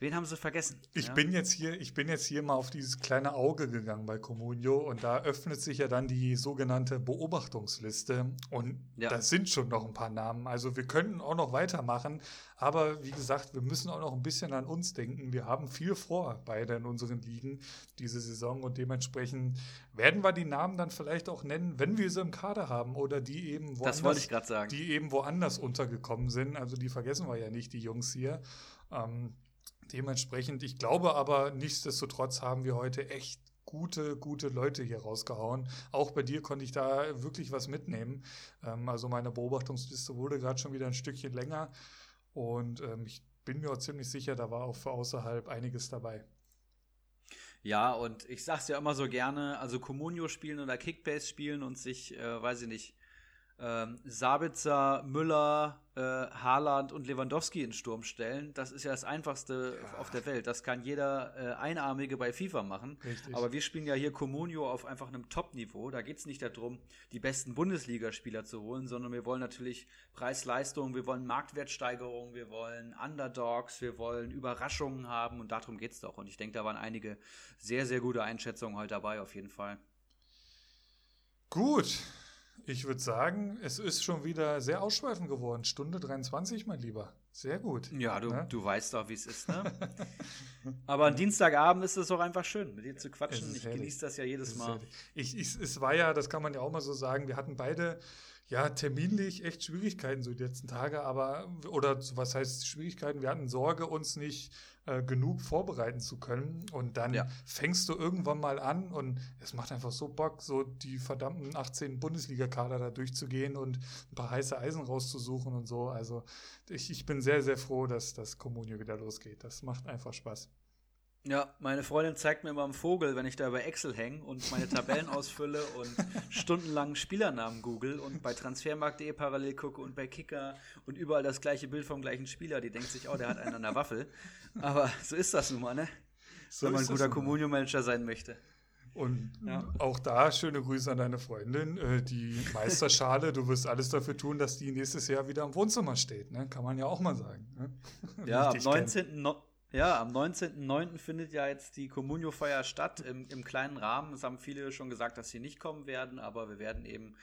Wen haben sie vergessen? Ich ja? bin jetzt hier, ich bin jetzt hier mal auf dieses kleine Auge gegangen bei Comunio und da öffnet sich ja dann die sogenannte Beobachtungsliste und ja. da sind schon noch ein paar Namen. Also wir könnten auch noch weitermachen, aber wie gesagt, wir müssen auch noch ein bisschen an uns denken. Wir haben viel vor, beide in unseren Ligen diese Saison und dementsprechend werden wir die Namen dann vielleicht auch nennen, wenn wir sie im Kader haben oder die eben woanders, die eben woanders untergekommen sind. Also die vergessen wir ja nicht, die Jungs hier. Ähm, Dementsprechend, ich glaube aber, nichtsdestotrotz haben wir heute echt gute, gute Leute hier rausgehauen. Auch bei dir konnte ich da wirklich was mitnehmen. Ähm, also meine Beobachtungsliste wurde gerade schon wieder ein Stückchen länger und ähm, ich bin mir auch ziemlich sicher, da war auch für außerhalb einiges dabei. Ja, und ich sag's ja immer so gerne, also Comunio spielen oder Kickbase spielen und sich, äh, weiß ich nicht, ähm, Sabitzer, Müller, äh, Haaland und Lewandowski in Sturm stellen. Das ist ja das Einfachste ja. auf der Welt. Das kann jeder äh, Einarmige bei FIFA machen. Richtig. Aber wir spielen ja hier Comunio auf einfach einem Top-Niveau. Da geht es nicht darum, die besten Bundesligaspieler zu holen, sondern wir wollen natürlich Preis-Leistung, wir wollen Marktwertsteigerung, wir wollen Underdogs, wir wollen Überraschungen haben und darum geht es doch. Und ich denke, da waren einige sehr, sehr gute Einschätzungen heute dabei, auf jeden Fall. Gut, Ich würde sagen, es ist schon wieder sehr ausschweifend geworden. Stunde 23, mein Lieber. Sehr gut. Ja, du, Ne? du weißt doch, wie es ist, ne? Aber am Dienstagabend ist es auch einfach schön, mit dir zu quatschen. Ich herrlich. genieße das ja jedes Mal. Ich, ich, es war ja, das kann man ja auch mal so sagen, wir hatten beide ja terminlich echt Schwierigkeiten so die letzten Tage, aber, oder was heißt Schwierigkeiten? Wir hatten Sorge, uns nicht äh, genug vorbereiten zu können. Und dann Ja. fängst du irgendwann mal an und es macht einfach so Bock, so die verdammten 18 Bundesliga-Kader da durchzugehen und ein paar heiße Eisen rauszusuchen und so. Also ich, ich bin sehr, sehr froh, dass das Kommunio wieder losgeht. Das macht einfach Spaß. Ja, meine Freundin zeigt mir immer einen Vogel, wenn ich da über Excel hänge und meine Tabellen ausfülle und stundenlang Spielernamen google und bei transfermarkt.de parallel gucke und bei Kicker und überall das gleiche Bild vom gleichen Spieler. Die denkt sich, oh, der hat einen an der Waffel. Aber so ist das nun mal, ne? So wenn man ein guter. Communio-Manager sein möchte. Und Ja. auch da schöne Grüße an deine Freundin. Äh, die Meisterschale, du wirst alles dafür tun, dass die nächstes Jahr wieder im Wohnzimmer steht. Ne? Kann man ja auch mal sagen. Ne? Ja, am dich kenn. 19. No ja, am 19.09. findet ja jetzt die Communio-Feier statt, im, im kleinen Rahmen. Es haben viele schon gesagt, dass sie nicht kommen werden, aber wir werden eben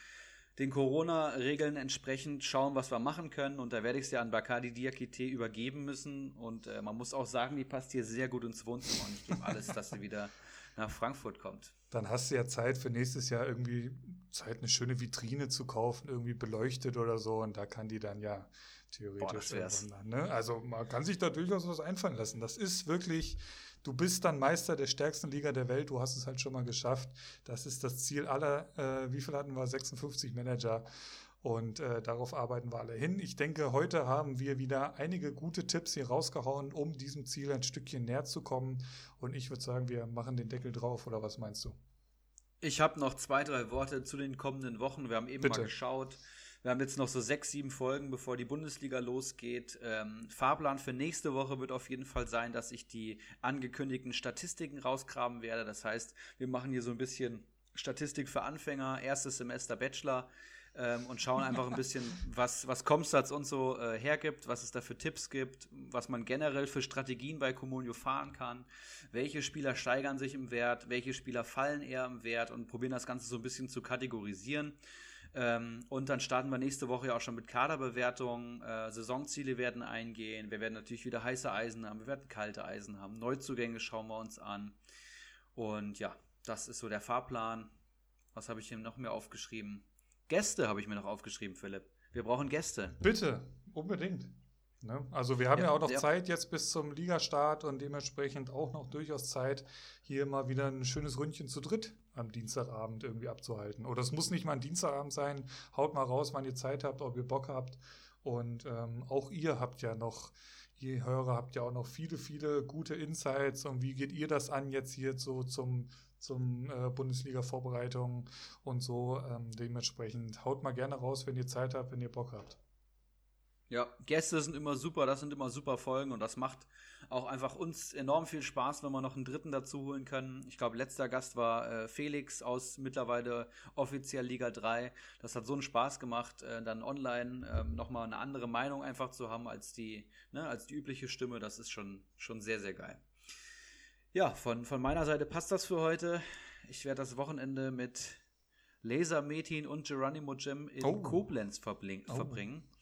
den Corona-Regeln entsprechend schauen, was wir machen können. Und da werde ich es ja an Bakadi Diakite übergeben müssen. Und äh, man muss auch sagen, die passt hier sehr gut ins Wohnzimmer. Und ich gebe alles, dass sie wieder nach Frankfurt kommt. Dann hast du ja Zeit für nächstes Jahr irgendwie Zeit, eine schöne Vitrine zu kaufen, irgendwie beleuchtet oder so. Und da kann die dann ja theoretisch das wär's. irgendwann dann, ne? Also man kann sich da durchaus was einfallen lassen. Das ist wirklich, du bist dann Meister der stärksten Liga der Welt, du hast es halt schon mal geschafft. Das ist das Ziel aller, äh, wie viel hatten wir? 56 Manager. Und äh, darauf arbeiten wir alle hin. Ich denke, heute haben wir wieder einige gute Tipps hier rausgehauen, um diesem Ziel ein Stückchen näher zu kommen. Und ich würde sagen, wir machen den Deckel drauf, oder was meinst du? Ich habe noch zwei, drei Worte zu den kommenden Wochen. Wir haben eben Bitte. mal geschaut. Wir haben jetzt noch so sechs, sieben Folgen, bevor die Bundesliga losgeht. Ähm, Fahrplan für nächste Woche wird auf jeden Fall sein, dass ich die angekündigten Statistiken rausgraben werde. Das heißt, wir machen hier so ein bisschen Statistik für Anfänger, erstes Semester Bachelor ähm, und schauen einfach ein bisschen, was, was Comstats und so äh, hergibt, was es da für Tipps gibt, was man generell für Strategien bei Comunio fahren kann, welche Spieler steigern sich im Wert, welche Spieler fallen eher im Wert und probieren das Ganze so ein bisschen zu kategorisieren. Ähm, und dann starten wir nächste Woche ja auch schon mit Kaderbewertungen. Äh, Saisonziele werden eingehen. Wir werden natürlich wieder heiße Eisen haben. Wir werden kalte Eisen haben. Neuzugänge schauen wir uns an. Und ja, das ist so der Fahrplan. Was habe ich hier noch mehr aufgeschrieben? Gäste habe ich mir noch aufgeschrieben, Philipp. Wir brauchen Gäste. Bitte, unbedingt. Ne? Also wir haben ja, Ja, auch noch ja. Zeit jetzt bis zum Ligastart und dementsprechend auch noch durchaus Zeit, hier mal wieder ein schönes Ründchen zu dritt am Dienstagabend irgendwie abzuhalten. Oder es muss nicht mal ein Dienstagabend sein. Haut mal raus, wann ihr Zeit habt, ob ihr Bock habt. Und ähm, auch ihr habt ja noch, ihr Hörer habt ja auch noch viele, viele gute Insights. Und wie geht ihr das an jetzt hier so zum, zum äh, Bundesliga-Vorbereitung und so? Ähm, dementsprechend haut mal gerne raus, wenn ihr Zeit habt, wenn ihr Bock habt. Ja, Gäste sind immer super, das sind immer super Folgen und das macht auch einfach uns enorm viel Spaß, wenn wir noch einen dritten dazu holen können. Ich glaube, letzter Gast war äh, Felix aus mittlerweile offiziell Liga 3. Das hat so einen Spaß gemacht, äh, dann online ähm, nochmal eine andere Meinung einfach zu haben als die, ne, als die übliche Stimme. Das ist schon, schon sehr, sehr geil. Ja, von, von meiner Seite passt das für heute. Ich werde das Wochenende mit Laser Metin und Geronimo Jim in Oh. Koblenz Oh.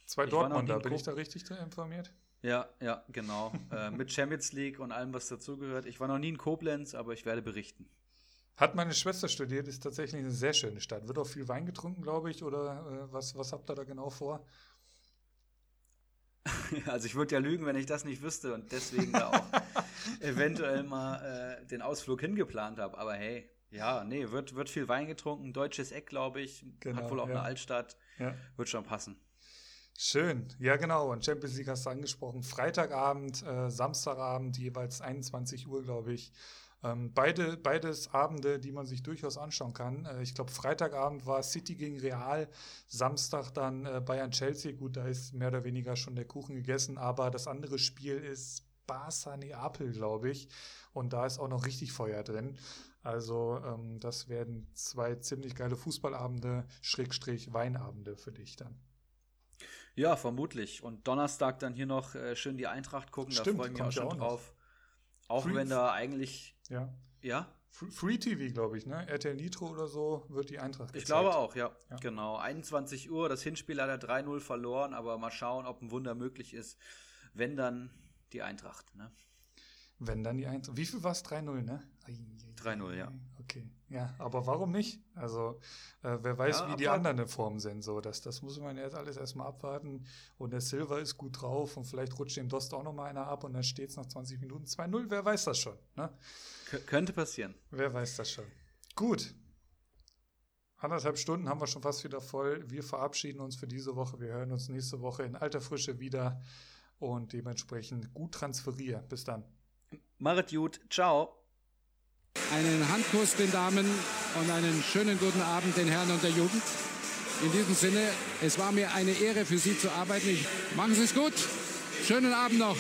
Zwei Dortmunder, bin ich da richtig informiert? Ja, ja, genau. äh, mit Champions League und allem, was dazugehört. Ich war noch nie in Koblenz, aber ich werde berichten. Hat meine Schwester studiert, ist tatsächlich eine sehr schöne Stadt. Wird auch viel Wein getrunken, glaube ich, oder äh, was, was habt ihr da genau vor? also ich würde ja lügen, wenn ich das nicht wüsste und deswegen da auch eventuell mal äh, den Ausflug hingeplant habe. Aber hey, ja, nee, wird, wird viel Wein getrunken. Deutsches Eck, glaube ich. Genau, Hat wohl auch ja. eine Altstadt. Ja. Wird schon passen. Schön, ja genau. Und Champions League hast du angesprochen. Freitagabend, äh, Samstagabend, jeweils 21 Uhr, glaube ich. Ähm, beide, beides Abende, die man sich durchaus anschauen kann. Äh, ich glaube, Freitagabend war City gegen Real, Samstag dann äh, Bayern-Chelsea. Gut, da ist mehr oder weniger schon der Kuchen gegessen, aber das andere Spiel ist Barca-Neapel, glaube ich. Und da ist auch noch richtig Feuer drin. Also ähm, das werden zwei ziemlich geile Fußballabende, Schrägstrich Weinabende für dich dann. Ja, vermutlich. Und Donnerstag dann hier noch äh, schön die Eintracht gucken. Stimmt, da freue ich mich auch schon auch noch. drauf. Auch Free- wenn da eigentlich, Ja. ja, Free TV, glaube ich, ne? RTL Nitro oder so wird die Eintracht gezeigt. Ich glaube auch, ja. ja. Genau. 21 Uhr, das Hinspiel hat er 3-0 verloren, aber mal schauen, ob ein Wunder möglich ist. Wenn dann die Eintracht, ne? Wenn dann die Eintracht. Wie viel war es? 3-0, ne? 3-0, ja. Okay. Ja, aber warum nicht? Also, äh, wer weiß, ja, wie die anderen in Form sind. So, das, das muss man jetzt alles erstmal abwarten. Und der Silver ist gut drauf und vielleicht rutscht dem Dost auch nochmal einer ab und dann steht es nach 20 Minuten 2-0. Wer weiß das schon, ne? Könnte passieren. Wer weiß das schon. Gut. Anderthalb Stunden haben wir schon fast wieder voll. Wir verabschieden uns für diese Woche. Wir hören uns nächste Woche in alter Frische wieder und dementsprechend gut transferieren. Bis dann. Marit gut. Ciao. Einen Handkuss den Damen und einen schönen guten Abend den Herren und der Jugend. In diesem Sinne, es war mir eine Ehre für Sie zu arbeiten. Ich, machen Sie es gut. Schönen Abend noch.